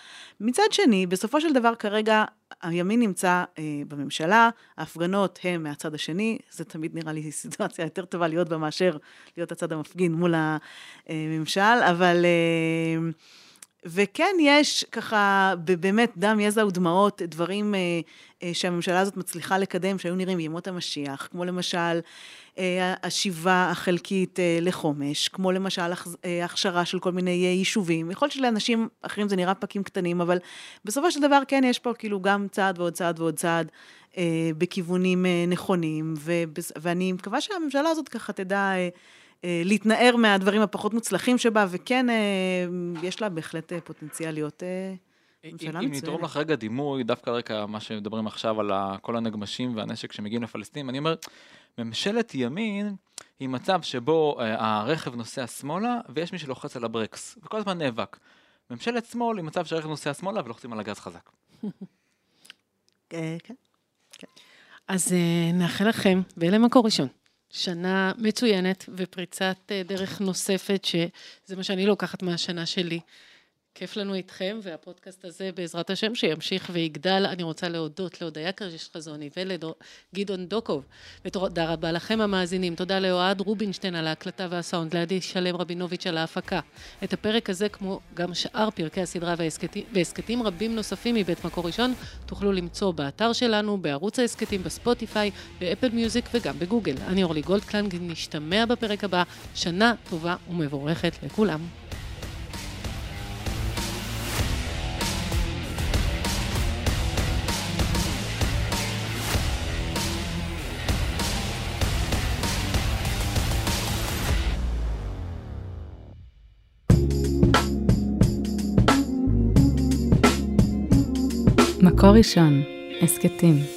Speaker 4: מצד שני, בסופו של דבר, כרגע, הימין נמצא אה, בממשלה, ההפגנות הן מהצד השני, זה תמיד נראה לי סיטואציה יותר טובה להיות בה מאשר להיות הצד המפגין מול הממשל, אבל... אה, וכן, יש ככה, באמת, דם, יזע ודמעות, דברים אה, אה, שהממשלה הזאת מצליחה לקדם, שהיו נראים ימות המשיח, כמו למשל אה, השיבה החלקית אה, לחומש, כמו למשל אה, הכשרה של כל מיני אה, יישובים. יכול להיות שלאנשים אחרים זה נראה פקים קטנים, אבל בסופו של דבר, כן, יש פה כאילו גם צעד ועוד צעד ועוד צעד אה, בכיוונים אה, נכונים, ובס- ואני מקווה שהממשלה הזאת ככה תדע... אה, להתנער מהדברים הפחות מוצלחים שבה, וכן, אה, יש לה בהחלט אה, פוטנציאל להיות, אה,
Speaker 3: אם
Speaker 4: שאלה
Speaker 3: אם נתרום
Speaker 4: מצוינת.
Speaker 3: לך רגע דימוי, דווקא על רקע מה שמדברים עכשיו על כל הנגמשים והנשק שמגיעים לפלסטינים, אני אומר, ממשלת ימין היא מצב שבו אה, הרכב נוסע שמאלה ויש מי שלוחץ על הברקס, וכל הזמן נאבק. ממשלת שמאל היא מצב שהרכב נוסע שמאלה ולוחצים על הגז חזק.
Speaker 4: אה, כן.
Speaker 2: אז אה, נאחל לכם, ואלה מקור ראשון, שנה מצוינת ופריצת אה, דרך נוספת, שזה מה שאני לוקחת מהשנה שלי. כיף לנו איתכם, והפודקאסט הזה, בעזרת השם, שימשיך ויגדל. אני רוצה להודות להודיה קרשיש חזוני ולגדעון דוקוב. ותודה רבה לכם המאזינים. תודה לאוהד רובינשטיין על ההקלטה והסאונד, לעדי שלם רבינוביץ' על ההפקה. את הפרק הזה, כמו גם שאר פרקי הסדרה והסכתים רבים נוספים מבית מקור ראשון, תוכלו למצוא באתר שלנו, בערוץ ההסכתים, בספוטיפיי, באפל מיוזיק וגם בגוגל. אני אורלי גולדקלנג, נשתמע בפרק הבא. שנה טובה ומבורכת לכולם.
Speaker 1: מקור ראשון, הסכתים.